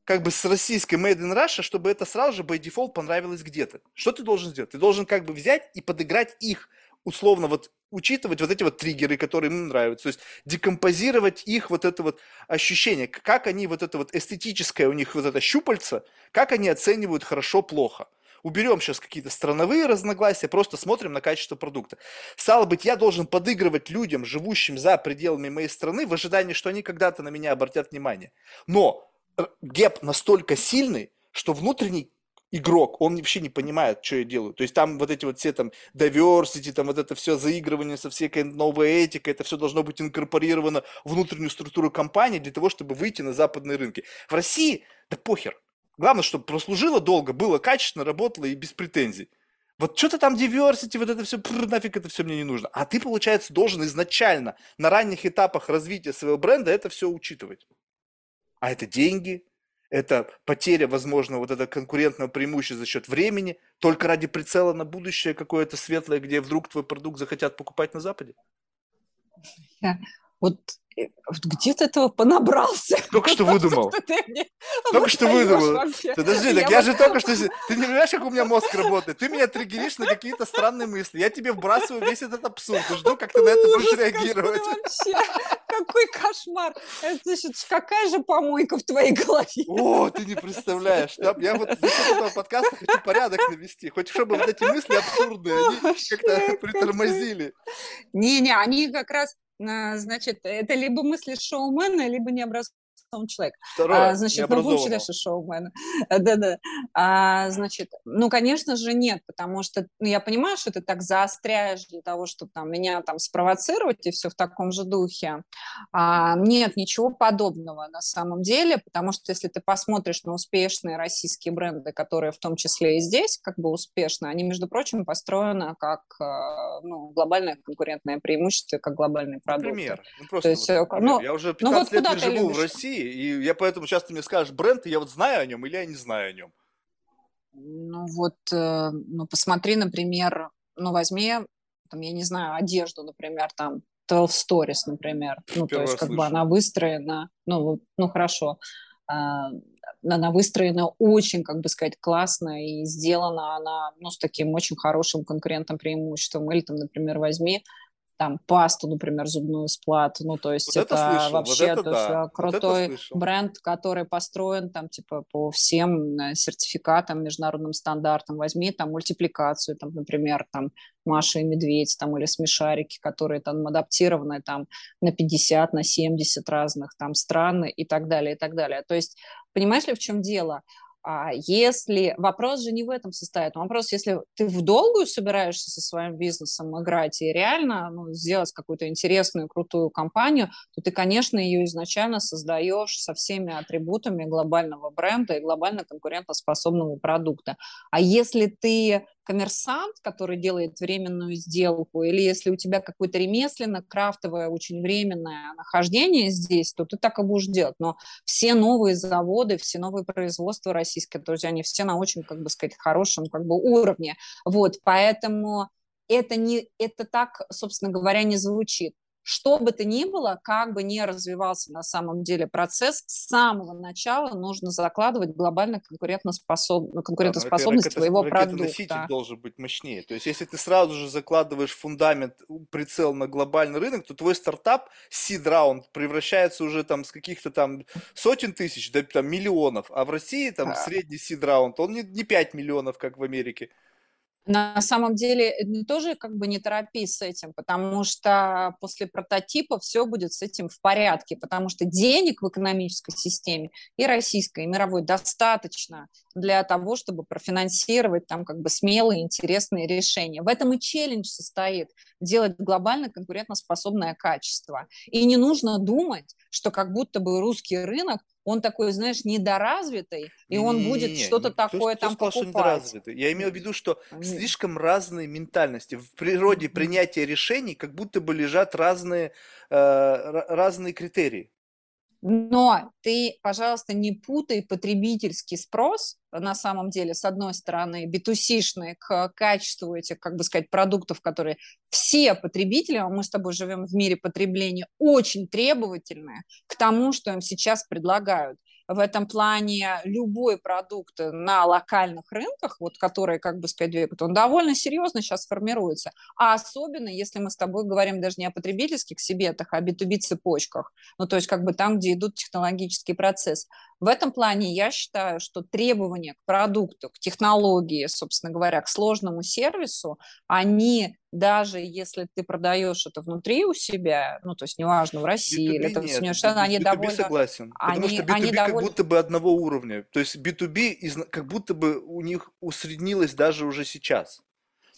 как бы с российской Made in Russia, чтобы это сразу же by default понравилось где-то. Что ты должен сделать? Ты должен как бы взять и подыграть их условно вот учитывать вот эти вот триггеры, которые им нравятся, то есть декомпозировать их вот это вот ощущение, как они вот это вот эстетическое у них вот это щупальце, как они оценивают хорошо-плохо. Уберем сейчас какие-то страновые разногласия, просто смотрим на качество продукта. Стало быть, я должен подыгрывать людям, живущим за пределами моей страны, в ожидании, что они когда-то на меня обратят внимание. Но гэп настолько сильный, что внутренний игрок, он вообще не понимает, что я делаю. То есть там вот эти вот все там diversity, там вот это все заигрывание со всякой новой этикой, это все должно быть инкорпорировано в внутреннюю структуру компании для того, чтобы выйти на западные рынки. В России, да похер. Главное, чтобы прослужило долго, было качественно, работало и без претензий. Вот что-то там diversity, вот это все, нафиг это все мне не нужно. А ты, получается, должен изначально на ранних этапах развития своего бренда это все учитывать. А это деньги, это потеря, возможно, вот это конкурентного преимущества за счет времени, только ради прицела на будущее какое-то светлое, где вдруг твой продукт захотят покупать на Западе? Вот Э, где ты этого понабрался? Только что *laughs* выдумал. Только что выдумал. Подожди, так я же только что... Ты не понимаешь, как у меня мозг работает? Ты меня триггеришь на какие-то странные мысли. Я тебе вбрасываю весь этот абсурд. Жду, как ты на это будешь реагировать. Какой кошмар. Это значит, какая же помойка в твоей голове? О, ты не представляешь. Я вот счет этого подкаста хочу порядок навести. Хоть чтобы вот эти мысли абсурдные, они как-то притормозили. Не-не, они как раз значит, это либо мысли шоумена, либо необразованного человек. Второе, а, значит, ну, выучили же шоумена. Да-да. А, значит, ну, конечно же, нет, потому что ну, я понимаю, что ты так заостряешь для того, чтобы там, меня там спровоцировать и все в таком же духе. А, нет, ничего подобного на самом деле, потому что если ты посмотришь на успешные российские бренды, которые в том числе и здесь как бы успешны, они, между прочим, построены как э, ну, глобальное конкурентное преимущество, как глобальный продукт. Например, ну, просто То есть, вот, ну, я уже 15 ну, вот лет живу в России, и я поэтому часто мне скажешь бренд, и я вот знаю о нем или я не знаю о нем. Ну вот, э, ну посмотри, например, ну возьми, там, я не знаю, одежду, например, там, 12 Stories, например. Ну, Первый то есть, как слышу. бы она выстроена, ну, ну хорошо, а, она выстроена очень, как бы сказать, классно и сделана она, ну, с таким очень хорошим конкурентным преимуществом. Или там, например, возьми там пасту, например, зубную сплат. Ну, то есть вот это, это вообще вот это, то есть, да. крутой вот бренд, который построен там типа по всем э, сертификатам, международным стандартам. Возьми там мультипликацию, там, например, там Маша и Медведь там или Смешарики, которые там адаптированы там на 50, на 70 разных там стран и так далее, и так далее. То есть понимаешь ли, в чем дело? А если вопрос же не в этом состоит, вопрос, если ты в долгую собираешься со своим бизнесом играть и реально ну, сделать какую-то интересную, крутую компанию, то ты, конечно, ее изначально создаешь со всеми атрибутами глобального бренда и глобально конкурентоспособного продукта. А если ты коммерсант, который делает временную сделку, или если у тебя какое-то ремесленно-крафтовое, очень временное нахождение здесь, то ты так и будешь делать. Но все новые заводы, все новые производства российские, друзья, они все на очень, как бы сказать, хорошем как бы уровне. Вот, поэтому это, не, это так, собственно говоря, не звучит что бы то ни было, как бы ни развивался на самом деле процесс, с самого начала нужно закладывать глобально конкурентоспособ... Ну, конкурентоспособность да, твоего продукта. носитель должен быть мощнее. То есть, если ты сразу же закладываешь фундамент, прицел на глобальный рынок, то твой стартап, seed раунд, превращается уже там с каких-то там сотен тысяч до там, миллионов. А в России там да. средний seed раунд, он не, не 5 миллионов, как в Америке. На самом деле э, тоже как бы не торопись с этим, потому что после прототипа все будет с этим в порядке, потому что денег в экономической системе и российской, и мировой достаточно для того, чтобы профинансировать там как бы смелые, интересные решения. В этом и челлендж состоит – делать глобально конкурентоспособное качество. И не нужно думать, что как будто бы русский рынок он такой, знаешь, недоразвитый, и не, он не, будет что-то такое кто, там кто сказал, покупать. Недоразвитый? Я имею в виду, что Нет. слишком разные ментальности. В природе принятия решений как будто бы лежат разные, э, разные критерии. Но ты, пожалуйста, не путай потребительский спрос на самом деле, с одной стороны, битусишный к качеству этих, как бы сказать, продуктов, которые все потребители, а мы с тобой живем в мире потребления, очень требовательны к тому, что им сейчас предлагают. В этом плане любой продукт на локальных рынках, вот который, как бы сказать, двигает, он довольно серьезно сейчас формируется. А особенно, если мы с тобой говорим даже не о потребительских себетах, а о B2B цепочках, ну, то есть как бы там, где идут технологический процесс. В этом плане я считаю, что требования к продукту, к технологии, собственно говоря, к сложному сервису, они даже если ты продаешь это внутри у себя, ну, то есть неважно, в России B2B или там нет, Штатах, они B2B довольно... согласен, потому Они, что B2B они как довольно... будто бы одного уровня, то есть B2B из- как будто бы у них усреднилось даже уже сейчас.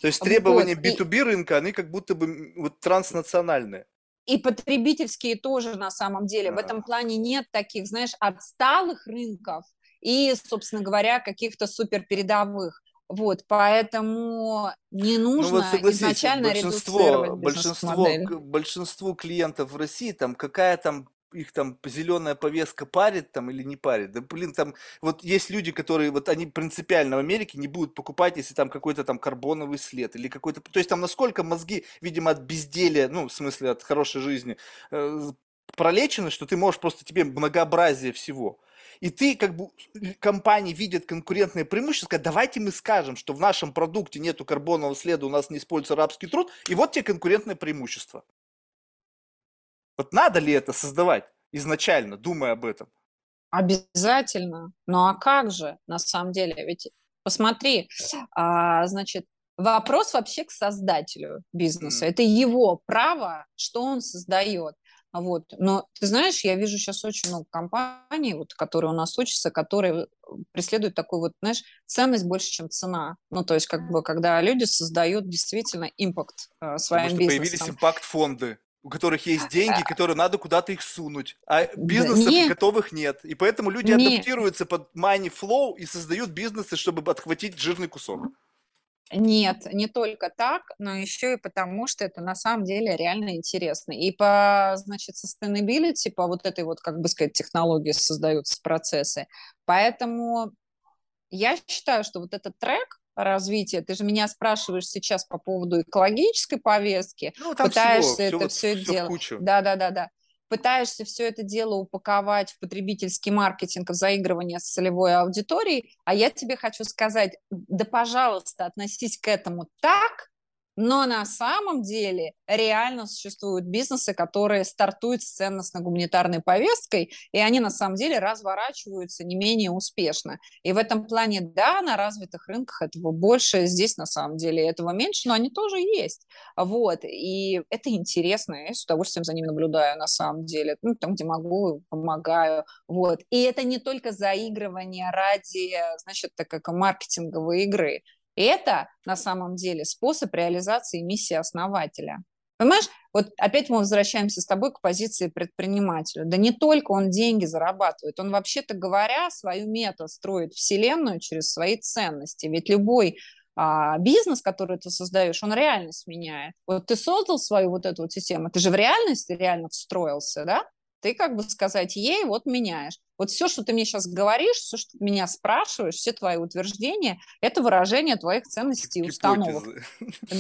То есть Вот, требования и, B2B рынка, они как будто бы вот транснациональные. И потребительские тоже на самом деле. В этом плане нет таких, знаешь, отсталых рынков и, собственно говоря, каких-то суперпередовых. Вот, поэтому не Ну вот нужно изначально большинство, редуцировать большинство, к- большинству клиентов в России, там, какая там их там зеленая повестка парит там или не парит. Да блин, там вот есть люди, которые вот они принципиально в Америке не будут покупать, если там какой-то там карбоновый след или какой-то... То есть там насколько мозги, видимо, от безделия, ну, в смысле от хорошей жизни, э, пролечены, что ты можешь просто тебе многообразие всего. И ты, как бы, компании видят конкурентные преимущества, сказать, давайте мы скажем, что в нашем продукте нету карбонового следа, у нас не используется рабский труд, и вот тебе конкурентное преимущество. Вот надо ли это создавать изначально, думая об этом? Обязательно. Ну а как же, на самом деле? Ведь посмотри, а, значит, вопрос вообще к создателю бизнеса. М. Это его право, что он создает. Вот. Но ты знаешь, я вижу сейчас очень много компаний, вот, которые у нас учатся, которые преследуют такую вот, знаешь, ценность больше, чем цена. Ну, то есть, как бы, когда люди создают действительно импакт э, Потому своим что появились бизнесом. импакт-фонды, у которых есть деньги, которые надо куда-то их сунуть, а бизнесов не, готовых нет. И поэтому люди не, адаптируются под money flow и создают бизнесы, чтобы отхватить жирный кусок. Нет, не только так, но еще и потому, что это на самом деле реально интересно. И по, значит, sustainability, по вот этой вот, как бы сказать, технологии создаются процессы. Поэтому я считаю, что вот этот трек развития, ты же меня спрашиваешь сейчас по поводу экологической повестки, Ну, всего, пытаешься все это все все в дело, кучу. да-да-да-да, пытаешься все это дело упаковать в потребительский маркетинг, в заигрывание с целевой аудиторией, а я тебе хочу сказать, да, пожалуйста, относись к этому так, но на самом деле реально существуют бизнесы, которые стартуют с ценностно-гуманитарной повесткой, и они на самом деле разворачиваются не менее успешно. И в этом плане, да, на развитых рынках этого больше, здесь на самом деле этого меньше, но они тоже есть. Вот, и это интересно, я с удовольствием за ними наблюдаю на самом деле, ну, там, где могу, помогаю, вот. И это не только заигрывание ради, значит, так как маркетинговой игры, это на самом деле способ реализации миссии основателя. Понимаешь, вот опять мы возвращаемся с тобой к позиции предпринимателя. Да не только он деньги зарабатывает, он вообще-то говоря свою мета строит вселенную через свои ценности. Ведь любой а, бизнес, который ты создаешь, он реальность меняет. Вот ты создал свою вот эту вот систему, ты же в реальность реально встроился, да? Ты как бы сказать ей, вот меняешь. Вот все, что ты мне сейчас говоришь, все, что ты меня спрашиваешь, все твои утверждения, это выражение твоих ценностей и установок.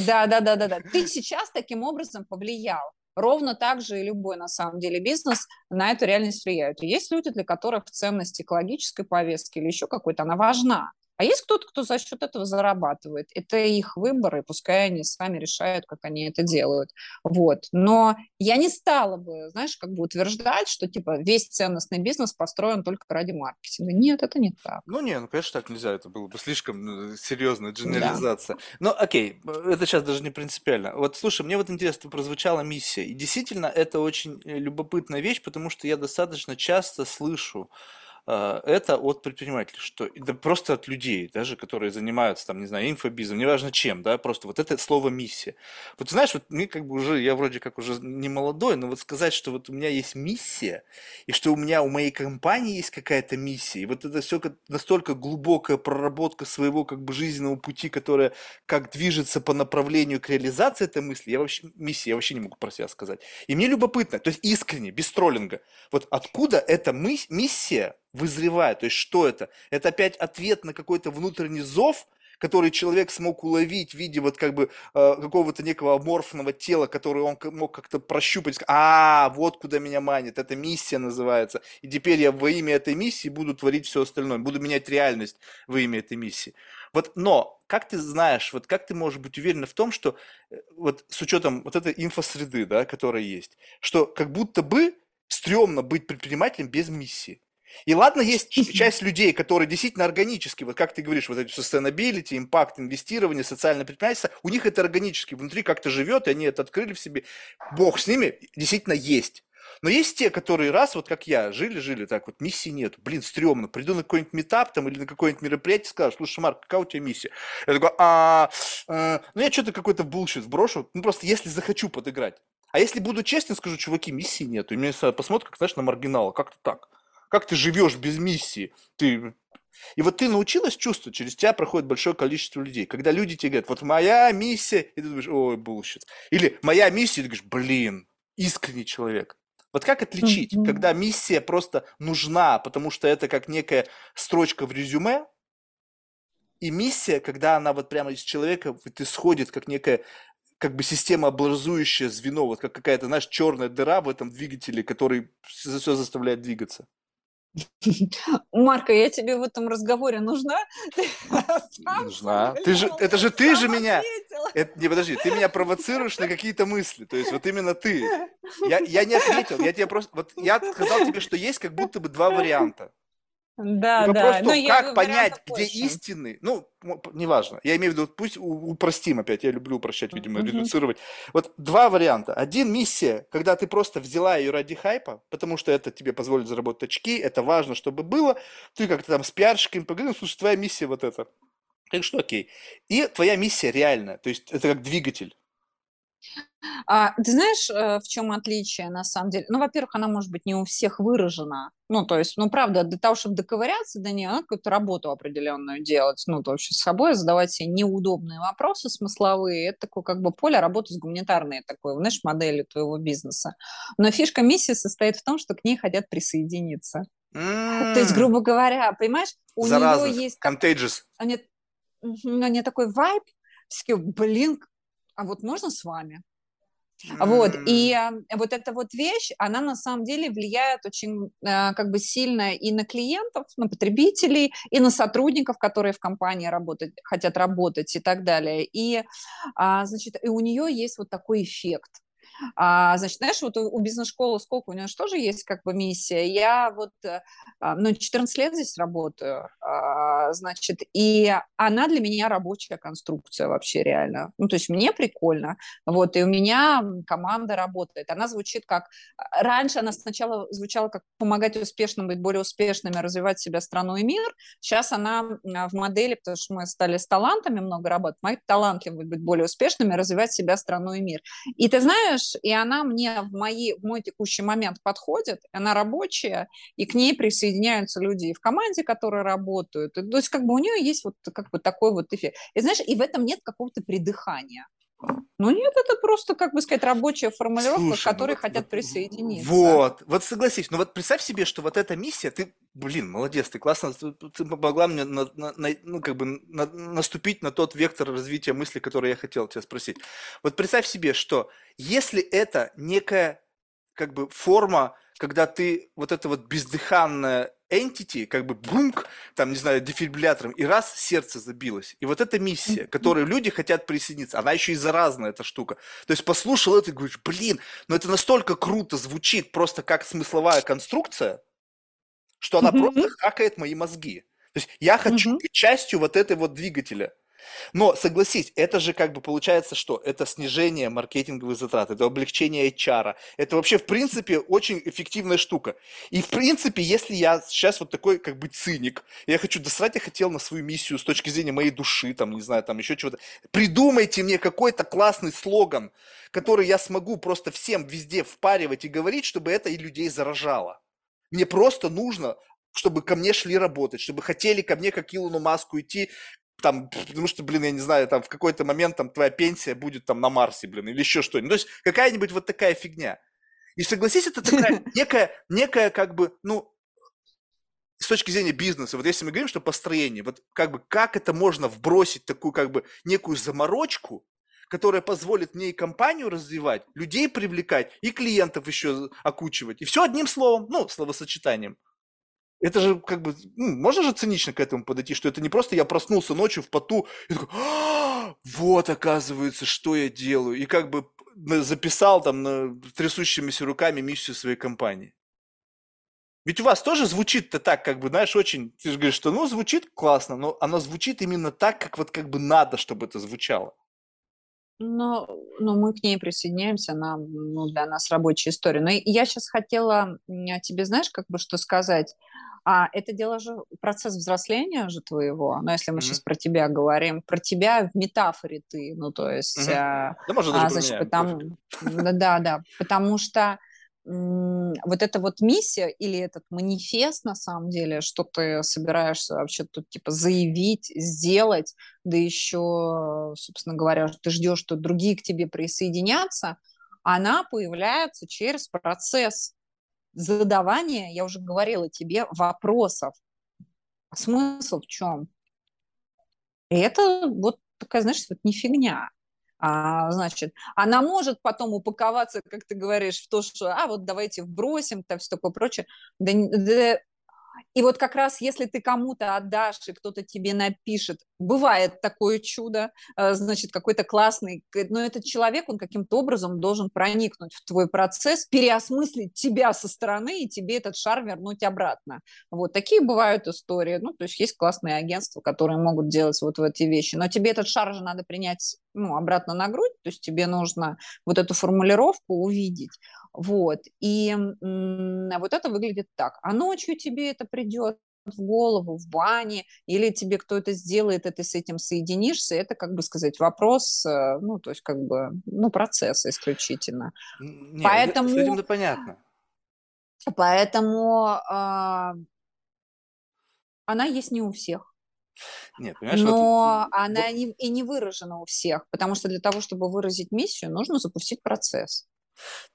Да, да, да, да, да. *laughs* Ты сейчас таким образом повлиял. Ровно так же и любой, на самом деле, бизнес на эту реальность влияет. Есть люди, для которых ценность экологической повестки или еще какой-то, она важна. А есть кто-то, кто за счет этого зарабатывает. Это их выбор, и пускай они сами решают, как они это делают. Вот. Но я не стала бы, знаешь, как бы утверждать, что типа весь ценностный бизнес построен только ради маркетинга. Нет, это не так. Ну, не, ну, конечно, так нельзя, это было бы слишком ну, серьезная дженерализация. Да. Ну, окей, это сейчас даже не принципиально. Вот, слушай, мне вот интересно, прозвучала миссия, и действительно, это очень любопытная вещь, потому что я достаточно часто слышу, это от предпринимателей, что да просто от людей, даже которые занимаются там, не знаю, инфобизом, неважно чем, да, просто вот это слово миссия. Вот знаешь, вот мне как бы уже, я вроде как уже не молодой, но вот сказать, что вот у меня есть миссия, и что у меня, у моей компании есть какая-то миссия, и вот это все настолько глубокая проработка своего как бы жизненного пути, которая как движется по направлению к реализации этой мысли, я вообще, миссия, я вообще не могу про себя сказать. И мне любопытно, то есть искренне, без троллинга, вот откуда эта миссия вызревает. То есть что это? Это опять ответ на какой-то внутренний зов, который человек смог уловить в виде вот как бы э, какого-то некого аморфного тела, который он мог как-то прощупать, а, вот куда меня манит, это миссия называется, и теперь я во имя этой миссии буду творить все остальное, буду менять реальность во имя этой миссии. Вот, но как ты знаешь, вот как ты можешь быть уверен в том, что э, вот с учетом вот этой инфосреды, да, которая есть, что как будто бы стрёмно быть предпринимателем без миссии. И ладно, есть часть людей, которые действительно органически, вот как ты говоришь, вот эти sustainability, импакт, инвестирование, социальное предпринимательство, у них это органически, внутри как-то живет, и они это открыли в себе. Бог с ними действительно есть. Но есть те, которые раз, вот как я, жили-жили так вот, миссии нет. Блин, стрёмно. Приду на какой-нибудь метап там или на какое-нибудь мероприятие, скажу, слушай, Марк, какая у тебя миссия? Я такой, а, а ну я что-то какой-то bullshit вброшу, ну просто если захочу подыграть. А если буду честен, скажу, чуваки, миссии нет. И меня посмотрят, как, знаешь, на маргинала, как-то так. Как ты живешь без миссии? Ты... И вот ты научилась чувствовать, через тебя проходит большое количество людей. Когда люди тебе говорят, вот моя миссия, и ты думаешь, ой, bullshit. Или моя миссия, и ты говоришь, блин, искренний человек. Вот как отличить, mm-hmm. когда миссия просто нужна, потому что это как некая строчка в резюме, и миссия, когда она вот прямо из человека вот исходит, как некая как бы система образующее звено, вот как какая-то, знаешь, черная дыра в этом двигателе, который все заставляет двигаться. *laughs* Марка, я тебе в этом разговоре нужна? *laughs* Нужна. Ты же, это же ты же меня. Это, не, подожди, ты меня провоцируешь на какие-то мысли. То есть вот именно ты. Я, я не ответил. Я тебе просто. Вот я сказал тебе, что есть как будто бы два варианта. Да, и да. Но как понять, где истинный, ну, неважно. Я имею в виду, пусть упростим опять, я люблю упрощать, видимо, редуцировать. Вот два варианта. Один миссия, когда ты просто взяла ее ради хайпа, потому что это тебе позволит заработать очки, это важно, чтобы было. Ты как-то там с пиарщиками поговорил, слушай, твоя миссия вот эта. Так что окей. И твоя миссия реальная, то есть это как двигатель. А, ты знаешь, э, в чем отличие на самом деле? Ну, во-первых, она может быть не у всех выражена. Ну, то есть, ну, правда, для того, чтобы доковыряться до нее, надо какую-то работу определенную делать. Ну, то есть, с собой задавать себе неудобные вопросы смысловые. Это такое как бы поле работы с гуманитарной такой, знаешь, моделью твоего бизнеса. Но фишка миссии состоит в том, что к ней хотят присоединиться. Mm. То есть, грубо говоря, понимаешь, у Заразных. нее есть... Contagious. Они, они такой вайб, блин, а вот можно с вами? Вот, и вот эта вот вещь, она на самом деле влияет очень э, как бы сильно и на клиентов, на потребителей, и на сотрудников, которые в компании работать, хотят работать и так далее. И, э, значит, и у нее есть вот такой эффект. А, значит, знаешь, вот у, бизнес-школы сколько? У нее же тоже есть как бы миссия. Я вот, э, а, ну, 14 лет здесь работаю, а, значит, и она для меня рабочая конструкция вообще реально. Ну, то есть мне прикольно, вот, и у меня команда работает. Она звучит как... А, раньше она сначала звучала как помогать успешным быть более успешными, развивать себя, страну и мир. Сейчас она в модели, потому что мы стали с талантами много работать, мои талантливы быть более успешными, развивать себя, страну и мир. И ты знаешь, знаешь, и она мне в, мои, в мой текущий момент подходит, она рабочая, и к ней присоединяются люди и в команде, которые работают. То есть как бы у нее есть вот как бы такой вот эффект. И знаешь, и в этом нет какого-то придыхания. Ну нет, это просто, как бы сказать, рабочая формулировка, Слушай, к ну которой ну, хотят вот, присоединиться. Вот, вот согласись, но вот представь себе, что вот эта миссия, ты, блин, молодец, ты классно, ты, ты помогла мне, на, на, на, ну как бы на, наступить на тот вектор развития мысли, который я хотел тебя спросить. Вот представь себе, что если это некая как бы форма, когда ты вот это вот бездыханное entity, как бы бумк, там, не знаю, дефибриллятором, и раз сердце забилось. И вот эта миссия, к которой люди хотят присоединиться, она еще и заразная, эта штука. То есть послушал это и говоришь, блин, но это настолько круто звучит просто как смысловая конструкция, что она просто хакает мои мозги. То есть я хочу быть частью вот этой вот двигателя. Но согласись, это же как бы получается что? Это снижение маркетинговых затрат, это облегчение HR. Это вообще в принципе очень эффективная штука. И в принципе, если я сейчас вот такой как бы циник, я хочу досрать, я хотел на свою миссию с точки зрения моей души, там, не знаю, там еще чего-то. Придумайте мне какой-то классный слоган, который я смогу просто всем везде впаривать и говорить, чтобы это и людей заражало. Мне просто нужно чтобы ко мне шли работать, чтобы хотели ко мне как Илону Маску идти, там, потому что, блин, я не знаю, там в какой-то момент там твоя пенсия будет там на Марсе, блин, или еще что-нибудь. То есть какая-нибудь вот такая фигня. И согласись, это такая *laughs* некая, некая как бы, ну, с точки зрения бизнеса, вот если мы говорим, что построение, вот как бы как это можно вбросить такую как бы некую заморочку, которая позволит мне и компанию развивать, людей привлекать, и клиентов еще окучивать. И все одним словом, ну, словосочетанием. Это же как бы, ну, можно же цинично к этому подойти, что это не просто я проснулся ночью в поту и такой, а, вот оказывается, что я делаю. И как бы записал там на, трясущимися руками миссию своей компании. Ведь у вас тоже звучит-то так, как бы, знаешь, очень, ты же говоришь, что ну звучит классно, но оно звучит именно так, как вот как бы надо, чтобы это звучало. Ну, ну, мы к ней присоединяемся, она ну, для нас рабочая история. Но я сейчас хотела тебе, знаешь, как бы что сказать. А это дело же процесс взросления же твоего. Но если мы mm-hmm. сейчас про тебя говорим, про тебя в метафоре ты, ну то есть, mm-hmm. а, да, может, даже а, значит, потому, да, да, да, потому что вот эта вот миссия или этот манифест, на самом деле, что ты собираешься вообще тут типа заявить, сделать, да еще, собственно говоря, ты ждешь, что другие к тебе присоединятся, она появляется через процесс задавания, я уже говорила тебе, вопросов. А смысл в чем? И это вот такая, знаешь, вот не фигня. А, значит, она может потом упаковаться, как ты говоришь, в то, что, а, вот давайте вбросим, там все такое прочее. Да, да, и вот как раз если ты кому-то отдашь, и кто-то тебе напишет, бывает такое чудо, э, значит, какой-то классный, но этот человек, он каким-то образом должен проникнуть в твой процесс, переосмыслить тебя со стороны и тебе этот шар вернуть обратно. Вот такие бывают истории. Ну, то есть есть классные агентства, которые могут делать вот в эти вещи, но тебе этот шар же надо принять ну, обратно на грудь, то есть тебе нужно вот эту формулировку увидеть. Вот. И вот это выглядит так. А ночью тебе это придет в голову, в бане, или тебе кто-то сделает, и ты с этим соединишься, это, как бы сказать, вопрос, э, ну, то есть, как бы, ну, процесса исключительно. Нет, Поэтому... С этим-то понятно. Поэтому э, она есть не у всех. Нет, понимаешь, Но вот... она не, и не выражена у всех, потому что для того, чтобы выразить миссию, нужно запустить процесс.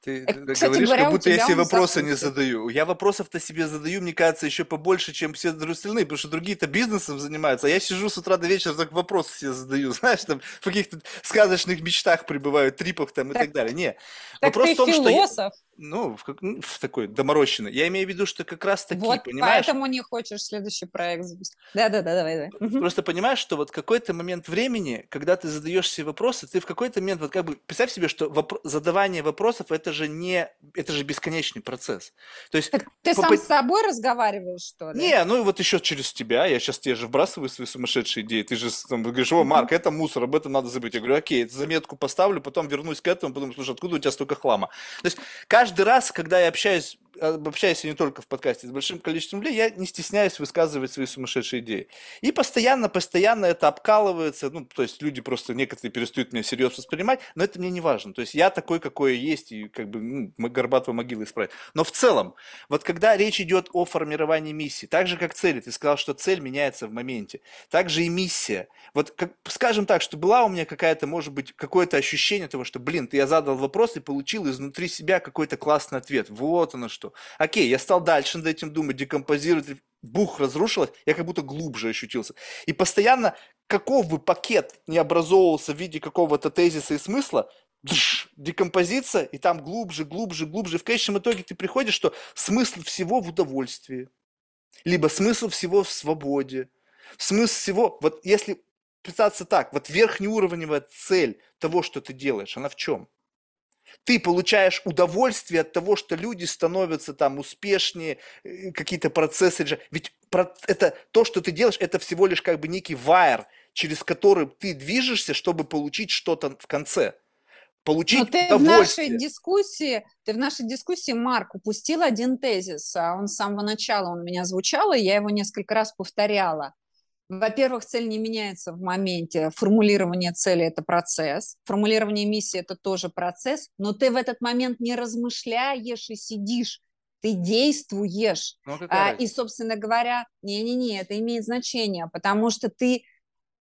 Ты э, Кстати говоришь, говоря, как будто я себе вопросы не задаю. Я вопросов-то себе задаю, мне кажется, еще побольше, чем все остальные, потому что другие-то бизнесом занимаются, а я сижу с утра до вечера, так вопросы себе задаю, *laughs* знаешь, там в каких-то сказочных мечтах пребываю, трипах там так, и так далее. Не, так вопрос ты в том, философ. что... Я ну, в, ну, в такой доморощенный. Я имею в виду, что как раз таки, вот понимаешь? поэтому не хочешь следующий проект запустить. Да-да-да, давай, давай. Просто понимаешь, что вот какой-то момент времени, когда ты задаешь себе вопросы, ты в какой-то момент, вот как бы, представь себе, что вопро- задавание вопросов, это же не, это же бесконечный процесс. То есть... Так ты поп... сам с собой разговариваешь, что ли? Не, ну и вот еще через тебя, я сейчас тебе же вбрасываю свои сумасшедшие идеи, ты же там говоришь, о, Марк, это мусор, об этом надо забыть. Я говорю, окей, заметку поставлю, потом вернусь к этому, потом, слушай, откуда у тебя столько хлама? То есть каждый раз, когда я общаюсь общаюсь не только в подкасте с большим количеством людей, я не стесняюсь высказывать свои сумасшедшие идеи. И постоянно, постоянно это обкалывается, ну, то есть люди просто, некоторые перестают меня серьезно воспринимать, но это мне не важно. То есть я такой, какой я есть, и как бы ну, мы горбатого могилы исправить. Но в целом, вот когда речь идет о формировании миссии, так же как цели, ты сказал, что цель меняется в моменте, так же и миссия. Вот, как, скажем так, что была у меня какая-то, может быть, какое-то ощущение того, что, блин, ты я задал вопрос и получил изнутри себя какой-то классный ответ. Вот оно что что. Окей, я стал дальше над этим думать, декомпозировать, бух разрушилось, я как будто глубже ощутился. И постоянно, каков бы пакет не образовывался в виде какого-то тезиса и смысла, декомпозиция, и там глубже, глубже, глубже. В конечном итоге ты приходишь, что смысл всего в удовольствии, либо смысл всего в свободе, смысл всего, вот если пытаться так, вот верхнеуровневая цель того, что ты делаешь, она в чем? Ты получаешь удовольствие от того, что люди становятся там успешнее, э, какие-то процессы. Ведь это то, что ты делаешь, это всего лишь как бы некий вайер, через который ты движешься, чтобы получить что-то в конце. Получить Но ты в нашей дискуссии, ты в нашей дискуссии, Марк, упустил один тезис. А он с самого начала, он у меня звучал, и я его несколько раз повторяла. Во-первых, цель не меняется в моменте. Формулирование цели – это процесс. Формулирование миссии – это тоже процесс. Но ты в этот момент не размышляешь и сидишь. Ты действуешь. Ну, а, и, собственно говоря, не-не-не, это имеет значение, потому что ты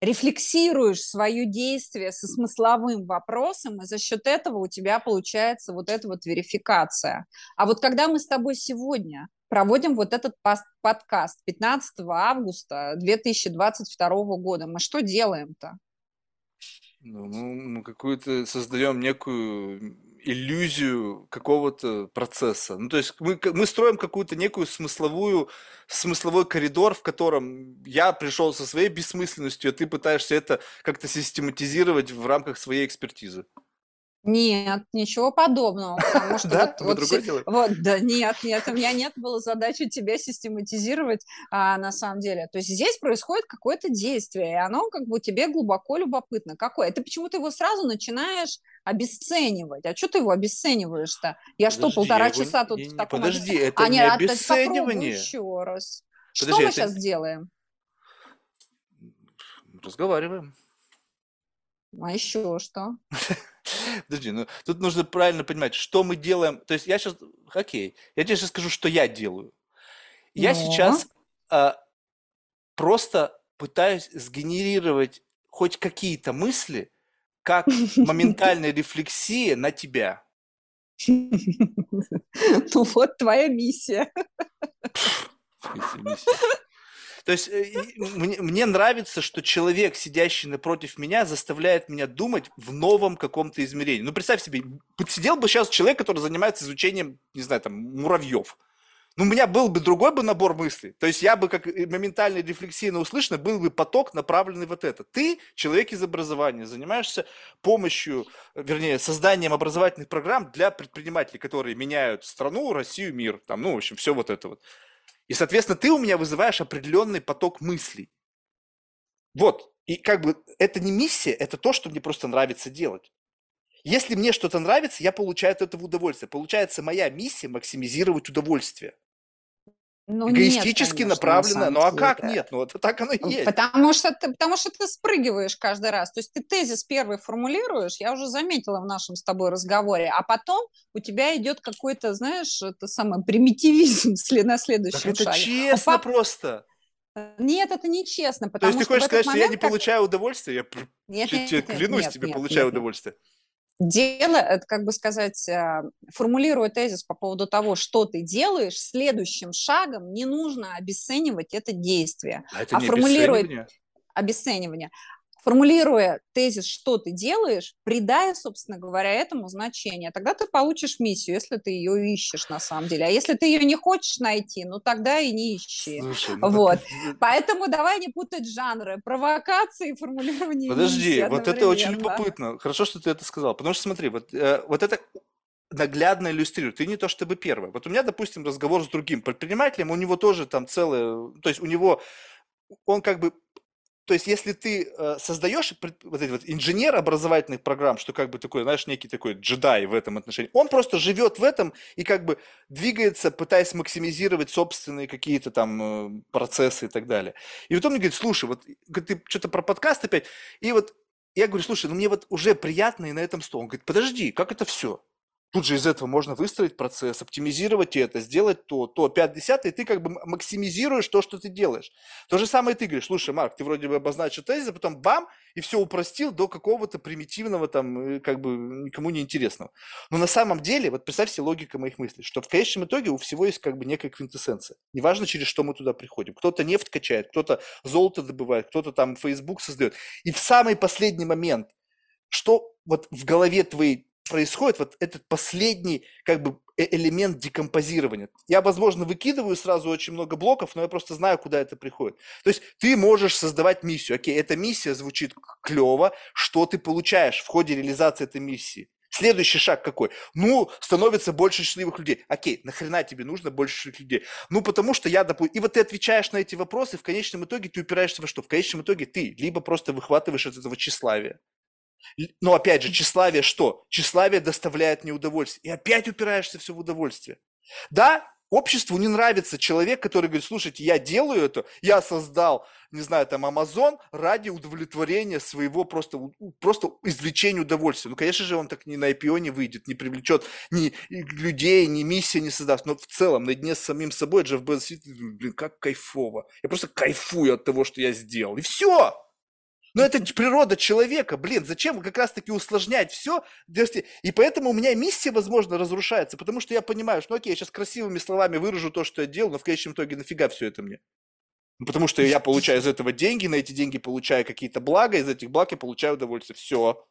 рефлексируешь свое действие со смысловым вопросом, и за счет этого у тебя получается вот эта вот верификация. А вот когда мы с тобой сегодня проводим вот этот подкаст 15 августа 2022 года, мы что делаем-то? Ну, мы какую-то создаем некую иллюзию какого-то процесса. Ну, то есть мы, мы строим какую-то некую смысловую, смысловой коридор, в котором я пришел со своей бессмысленностью, а ты пытаешься это как-то систематизировать в рамках своей экспертизы. Нет, ничего подобного, потому *laughs* что да? вот, вот, все, вот, да, нет, нет, у меня нет было задачи тебя систематизировать а, на самом деле. То есть здесь происходит какое-то действие, и оно как бы тебе глубоко любопытно. Какое? Ты почему-то его сразу начинаешь обесценивать. А что ты его обесцениваешь-то? Я подожди, что, полтора я часа его... тут не, в таком... Подожди, это а, не нет, обесценивание. еще раз. Подожди, что мы это... сейчас делаем? Разговариваем. А еще что? *laughs* Подожди, ну тут нужно правильно понимать, что мы делаем. То есть я сейчас, окей, я тебе сейчас скажу, что я делаю. Я Но... сейчас а, просто пытаюсь сгенерировать хоть какие-то мысли, как *laughs* моментальная рефлексия на тебя. *laughs* Ну вот твоя миссия. То есть э, мне, мне нравится, что человек, сидящий напротив меня, заставляет меня думать в новом каком-то измерении. Ну, представь себе, сидел бы сейчас человек, который занимается изучением, не знаю, там, муравьев. Ну, у меня был бы другой бы набор мыслей. То есть я бы, как моментально рефлексийно услышно, был бы поток, направленный вот это. Ты, человек из образования, занимаешься помощью, вернее, созданием образовательных программ для предпринимателей, которые меняют страну, Россию, мир. Там, ну, в общем, все вот это вот. И, соответственно, ты у меня вызываешь определенный поток мыслей. Вот. И как бы это не миссия, это то, что мне просто нравится делать. Если мне что-то нравится, я получаю от этого удовольствие. Получается, моя миссия максимизировать удовольствие. Ну, Эгоистически нет, конечно, направлено. Ну а как нет? Ну это так оно и есть. Потому что, ты, потому что ты спрыгиваешь каждый раз. То есть ты тезис первый формулируешь, я уже заметила в нашем с тобой разговоре, а потом у тебя идет какой-то, знаешь, это самое примитивизм *laughs* на следующем так это шаге. честно Пап... просто. Нет, это нечестно. То есть ты хочешь сказать, что я не как... получаю удовольствия? Я нет, нет, клянусь нет, тебе, нет, получаю нет, удовольствие. Нет дело, это как бы сказать, а, формулируя тезис по поводу того, что ты делаешь, следующим шагом не нужно обесценивать это действие. А это а не формулируя обесценивание? обесценивание. Формулируя тезис, что ты делаешь, придая, собственно говоря, этому значение, тогда ты получишь миссию, если ты ее ищешь на самом деле. А если ты ее не хочешь найти, ну тогда и не ищи. Слушай, ну вот. Так... Поэтому давай не путать жанры провокации и формулирование Подожди, вот это очень любопытно. Хорошо, что ты это сказал. Потому что смотри, вот, э, вот это наглядно иллюстрирует. Ты не то чтобы первый. Вот у меня, допустим, разговор с другим предпринимателем, у него тоже там целое, то есть у него он как бы то есть, если ты э, создаешь вот эти вот инженер образовательных программ, что как бы такой, знаешь, некий такой джедай в этом отношении, он просто живет в этом и как бы двигается, пытаясь максимизировать собственные какие-то там э, процессы и так далее. И потом мне говорит, слушай, вот ты что-то про подкаст опять, и вот я говорю, слушай, ну мне вот уже приятно и на этом стол. Он говорит, подожди, как это все? Тут же из этого можно выстроить процесс, оптимизировать это, сделать то, то, 5 и ты как бы максимизируешь то, что ты делаешь. То же самое ты говоришь, слушай, Марк, ты вроде бы обозначил тезис, а потом бам, и все упростил до какого-то примитивного там, э, как бы никому не интересного. Но на самом деле, вот представь себе логика моих мыслей, что в конечном итоге у всего есть как бы некая квинтэссенция. Неважно, через что мы туда приходим. Кто-то нефть качает, кто-то золото добывает, кто-то там Facebook создает. И в самый последний момент, что вот в голове твоей происходит вот этот последний как бы э, элемент декомпозирования. Я, возможно, выкидываю сразу очень много блоков, но я просто знаю, куда это приходит. То есть ты можешь создавать миссию. Окей, эта миссия звучит клево. Что ты получаешь в ходе реализации этой миссии? Следующий шаг какой? Ну, становится больше счастливых людей. Окей, нахрена тебе нужно больше счастливых людей? Ну, потому что я, допустим... И вот ты отвечаешь на эти вопросы, в конечном итоге ты упираешься во что? В конечном итоге ты либо просто выхватываешь от этого тщеславия, но опять же, тщеславие что? Тщеславие доставляет мне удовольствие. И опять упираешься все в удовольствие. Да, обществу не нравится человек, который говорит, слушайте, я делаю это, я создал, не знаю, там, Амазон ради удовлетворения своего просто, просто извлечения удовольствия. Ну, конечно же, он так ни на IPO не выйдет, не привлечет ни людей, ни миссии не создаст. Но в целом, наедине с самим собой, Джефф Безос, блин, как кайфово. Я просто кайфую от того, что я сделал. И все! Но это природа человека, блин, зачем как раз-таки усложнять все? И поэтому у меня миссия, возможно, разрушается, потому что я понимаю, что, ну окей, я сейчас красивыми словами выражу то, что я делал, но в конечном итоге нафига все это мне? Ну, потому что я получаю из этого деньги, на эти деньги получаю какие-то блага, из этих благ я получаю удовольствие. Все.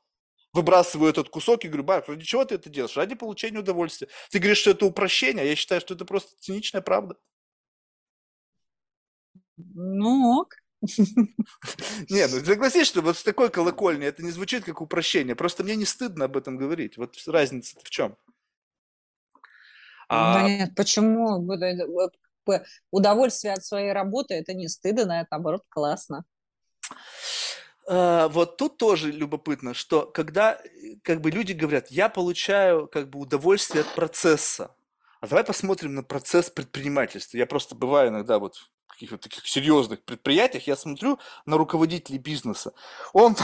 Выбрасываю этот кусок и говорю, Барк, ради чего ты это делаешь? Ради получения удовольствия. Ты говоришь, что это упрощение, а я считаю, что это просто циничная правда. Ну, ок. Не, ну согласись, что вот с такой колокольни это не звучит как упрощение. Просто мне не стыдно об этом говорить. Вот разница в чем? А... Нет, почему? Удовольствие от своей работы – это не стыдно, это, наоборот, классно. А, вот тут тоже любопытно, что когда как бы люди говорят, я получаю как бы удовольствие от процесса, а давай посмотрим на процесс предпринимательства. Я просто бываю иногда вот каких-то таких серьезных предприятиях, я смотрю на руководителей бизнеса, он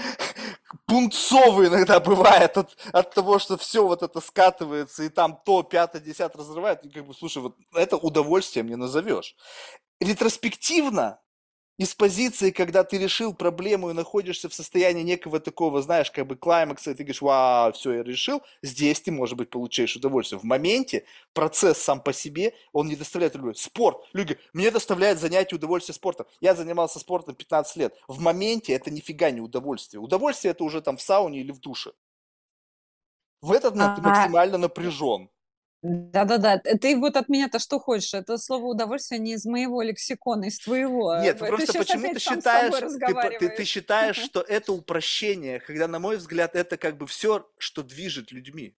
*laughs* пунцовый иногда бывает от, от того, что все вот это скатывается, и там то, пятое, десятое разрывает, и как бы, слушай, вот это удовольствие мне назовешь. Ретроспективно из позиции, когда ты решил проблему и находишься в состоянии некого такого, знаешь, как бы клаймакса, и ты говоришь, вау, все, я решил, здесь ты, может быть, получаешь удовольствие. В моменте процесс сам по себе, он не доставляет удовольствия. Спорт. Люди, мне доставляет занятие удовольствие спортом. Я занимался спортом 15 лет. В моменте это нифига не удовольствие.Удовольствие это уже там в сауне или в душе. В этот момент ты максимально напряжен. Да-да-да, ты вот от меня-то что хочешь? Это слово удовольствие не из моего лексикона, из твоего. Нет, ты просто почему ты считаешь, ты, ты, ты считаешь, *laughs* что это упрощение, когда, на мой взгляд, это как бы все, что движет людьми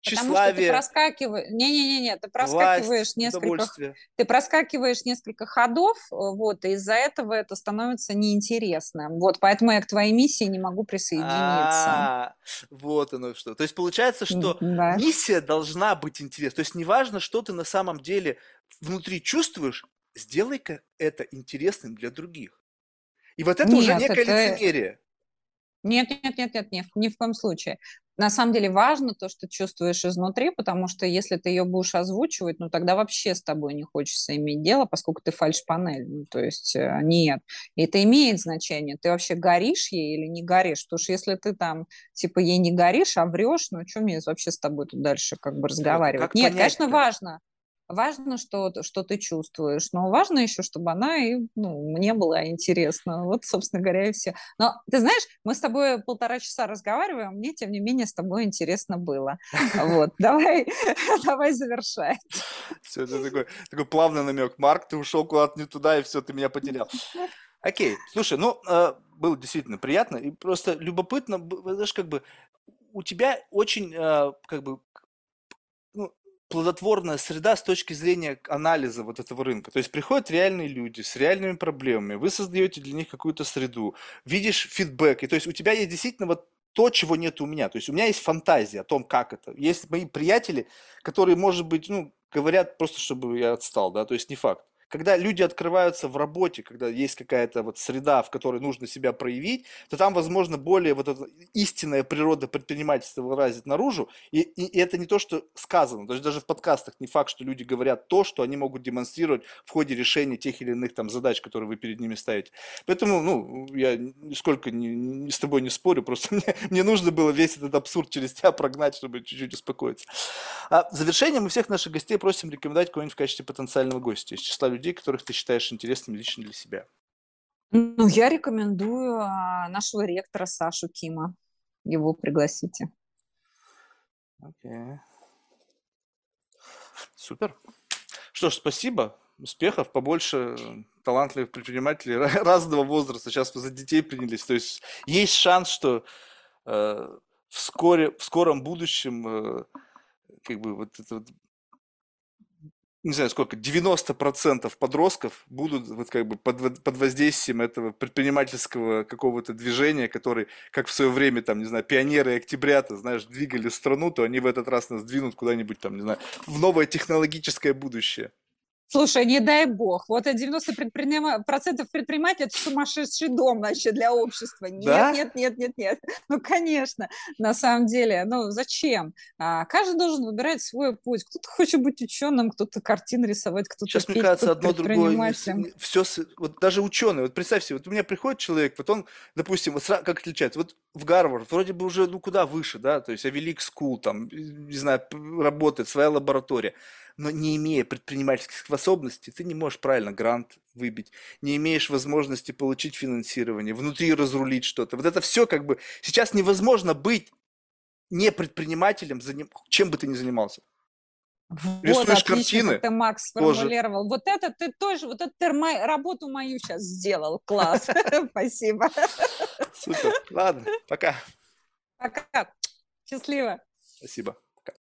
тщеславие. Потому что ты проскакиваешь, не-не-не, ты проскакиваешь власть, несколько, ты проскакиваешь несколько ходов, вот, и из-за этого это становится неинтересным. Вот, поэтому я к твоей миссии не могу присоединиться. А, вот оно что. То есть получается, что да. миссия должна быть интересной. То есть неважно, что ты на самом деле внутри чувствуешь, сделай-ка это интересным для других. И вот это Нет, уже некое это... лицемерие. Нет, нет, нет, нет, нет, ни в коем случае на самом деле важно то, что чувствуешь изнутри, потому что если ты ее будешь озвучивать, ну тогда вообще с тобой не хочется иметь дело, поскольку ты фальш-панель. Ну, то есть э, нет. И это имеет значение. Ты вообще горишь ей или не горишь? Потому что если ты там типа ей не горишь, а врешь, ну что мне вообще с тобой тут дальше как бы разговаривать? Как нет, конечно, важно важно, что, что ты чувствуешь, но важно еще, чтобы она и ну, мне была интересна. Вот, собственно говоря, и все. Но ты знаешь, мы с тобой полтора часа разговариваем, мне, тем не менее, с тобой интересно было. Вот, *laughs* давай, *laughs* давай завершать. Все, это такой, такой плавный намек. Марк, ты ушел куда-то не туда, и все, ты меня потерял. Окей, слушай, ну, э, было действительно приятно, и просто любопытно, знаешь, как бы у тебя очень, э, как бы, плодотворная среда с точки зрения анализа вот этого рынка. То есть приходят реальные люди с реальными проблемами, вы создаете для них какую-то среду, видишь фидбэк, и то есть у тебя есть действительно вот то, чего нет у меня. То есть у меня есть фантазия о том, как это. Есть мои приятели, которые, может быть, ну, говорят просто, чтобы я отстал, да, то есть не факт когда люди открываются в работе, когда есть какая-то вот среда, в которой нужно себя проявить, то там, возможно, более вот эта истинная природа предпринимательства вылазит наружу, и, и, и это не то, что сказано, то есть даже в подкастах не факт, что люди говорят то, что они могут демонстрировать в ходе решения тех или иных там задач, которые вы перед ними ставите. Поэтому, ну, я нисколько не, не с тобой не спорю, просто *laughs* мне, мне нужно было весь этот абсурд через тебя прогнать, чтобы чуть-чуть успокоиться. А в завершение мы всех наших гостей просим рекомендовать кого-нибудь в качестве потенциального гостя из числа которых ты считаешь интересными лично для себя? Ну, я рекомендую а, нашего ректора Сашу Кима. Его пригласите. Окей. Okay. Супер. Что ж, спасибо. Успехов, побольше талантливых предпринимателей *laughs* разного возраста. Сейчас вы за детей принялись. То есть есть шанс, что э, вскоре, в скором будущем э, как бы вот это вот не знаю сколько, 90% подростков будут вот как бы под, под воздействием этого предпринимательского какого-то движения, который, как в свое время, там, не знаю, пионеры октября-то, знаешь, двигали страну, то они в этот раз нас двинут куда-нибудь там, не знаю, в новое технологическое будущее. Слушай, не дай бог. Вот 90% предпринима... процентов предпринимателей – это сумасшедший дом вообще для общества. Нет, да? нет, нет, нет, нет. *laughs* Ну, конечно, на самом деле. Ну, зачем? А, каждый должен выбирать свой путь. Кто-то хочет быть ученым, кто-то картины рисовать, кто-то Сейчас, петь, мне кажется, одно другое. Все, вот даже ученые. Вот представь себе, вот у меня приходит человек, вот он, допустим, вот как отличается? Вот в Гарвард вроде бы уже, ну, куда выше, да, то есть Ivy League School, там, не знаю, работает, своя лаборатория но не имея предпринимательских способностей, ты не можешь правильно грант выбить, не имеешь возможности получить финансирование, внутри разрулить что-то. Вот это все как бы... Сейчас невозможно быть не предпринимателем, чем бы ты ни занимался. Вот, Рисуешь отлично, картины. ты, Макс, сформулировал. Тоже. Вот это ты тоже, вот это ты работу мою сейчас сделал. Класс. *laughs* Спасибо. Супер. Ладно, пока. Пока. Счастливо. Спасибо.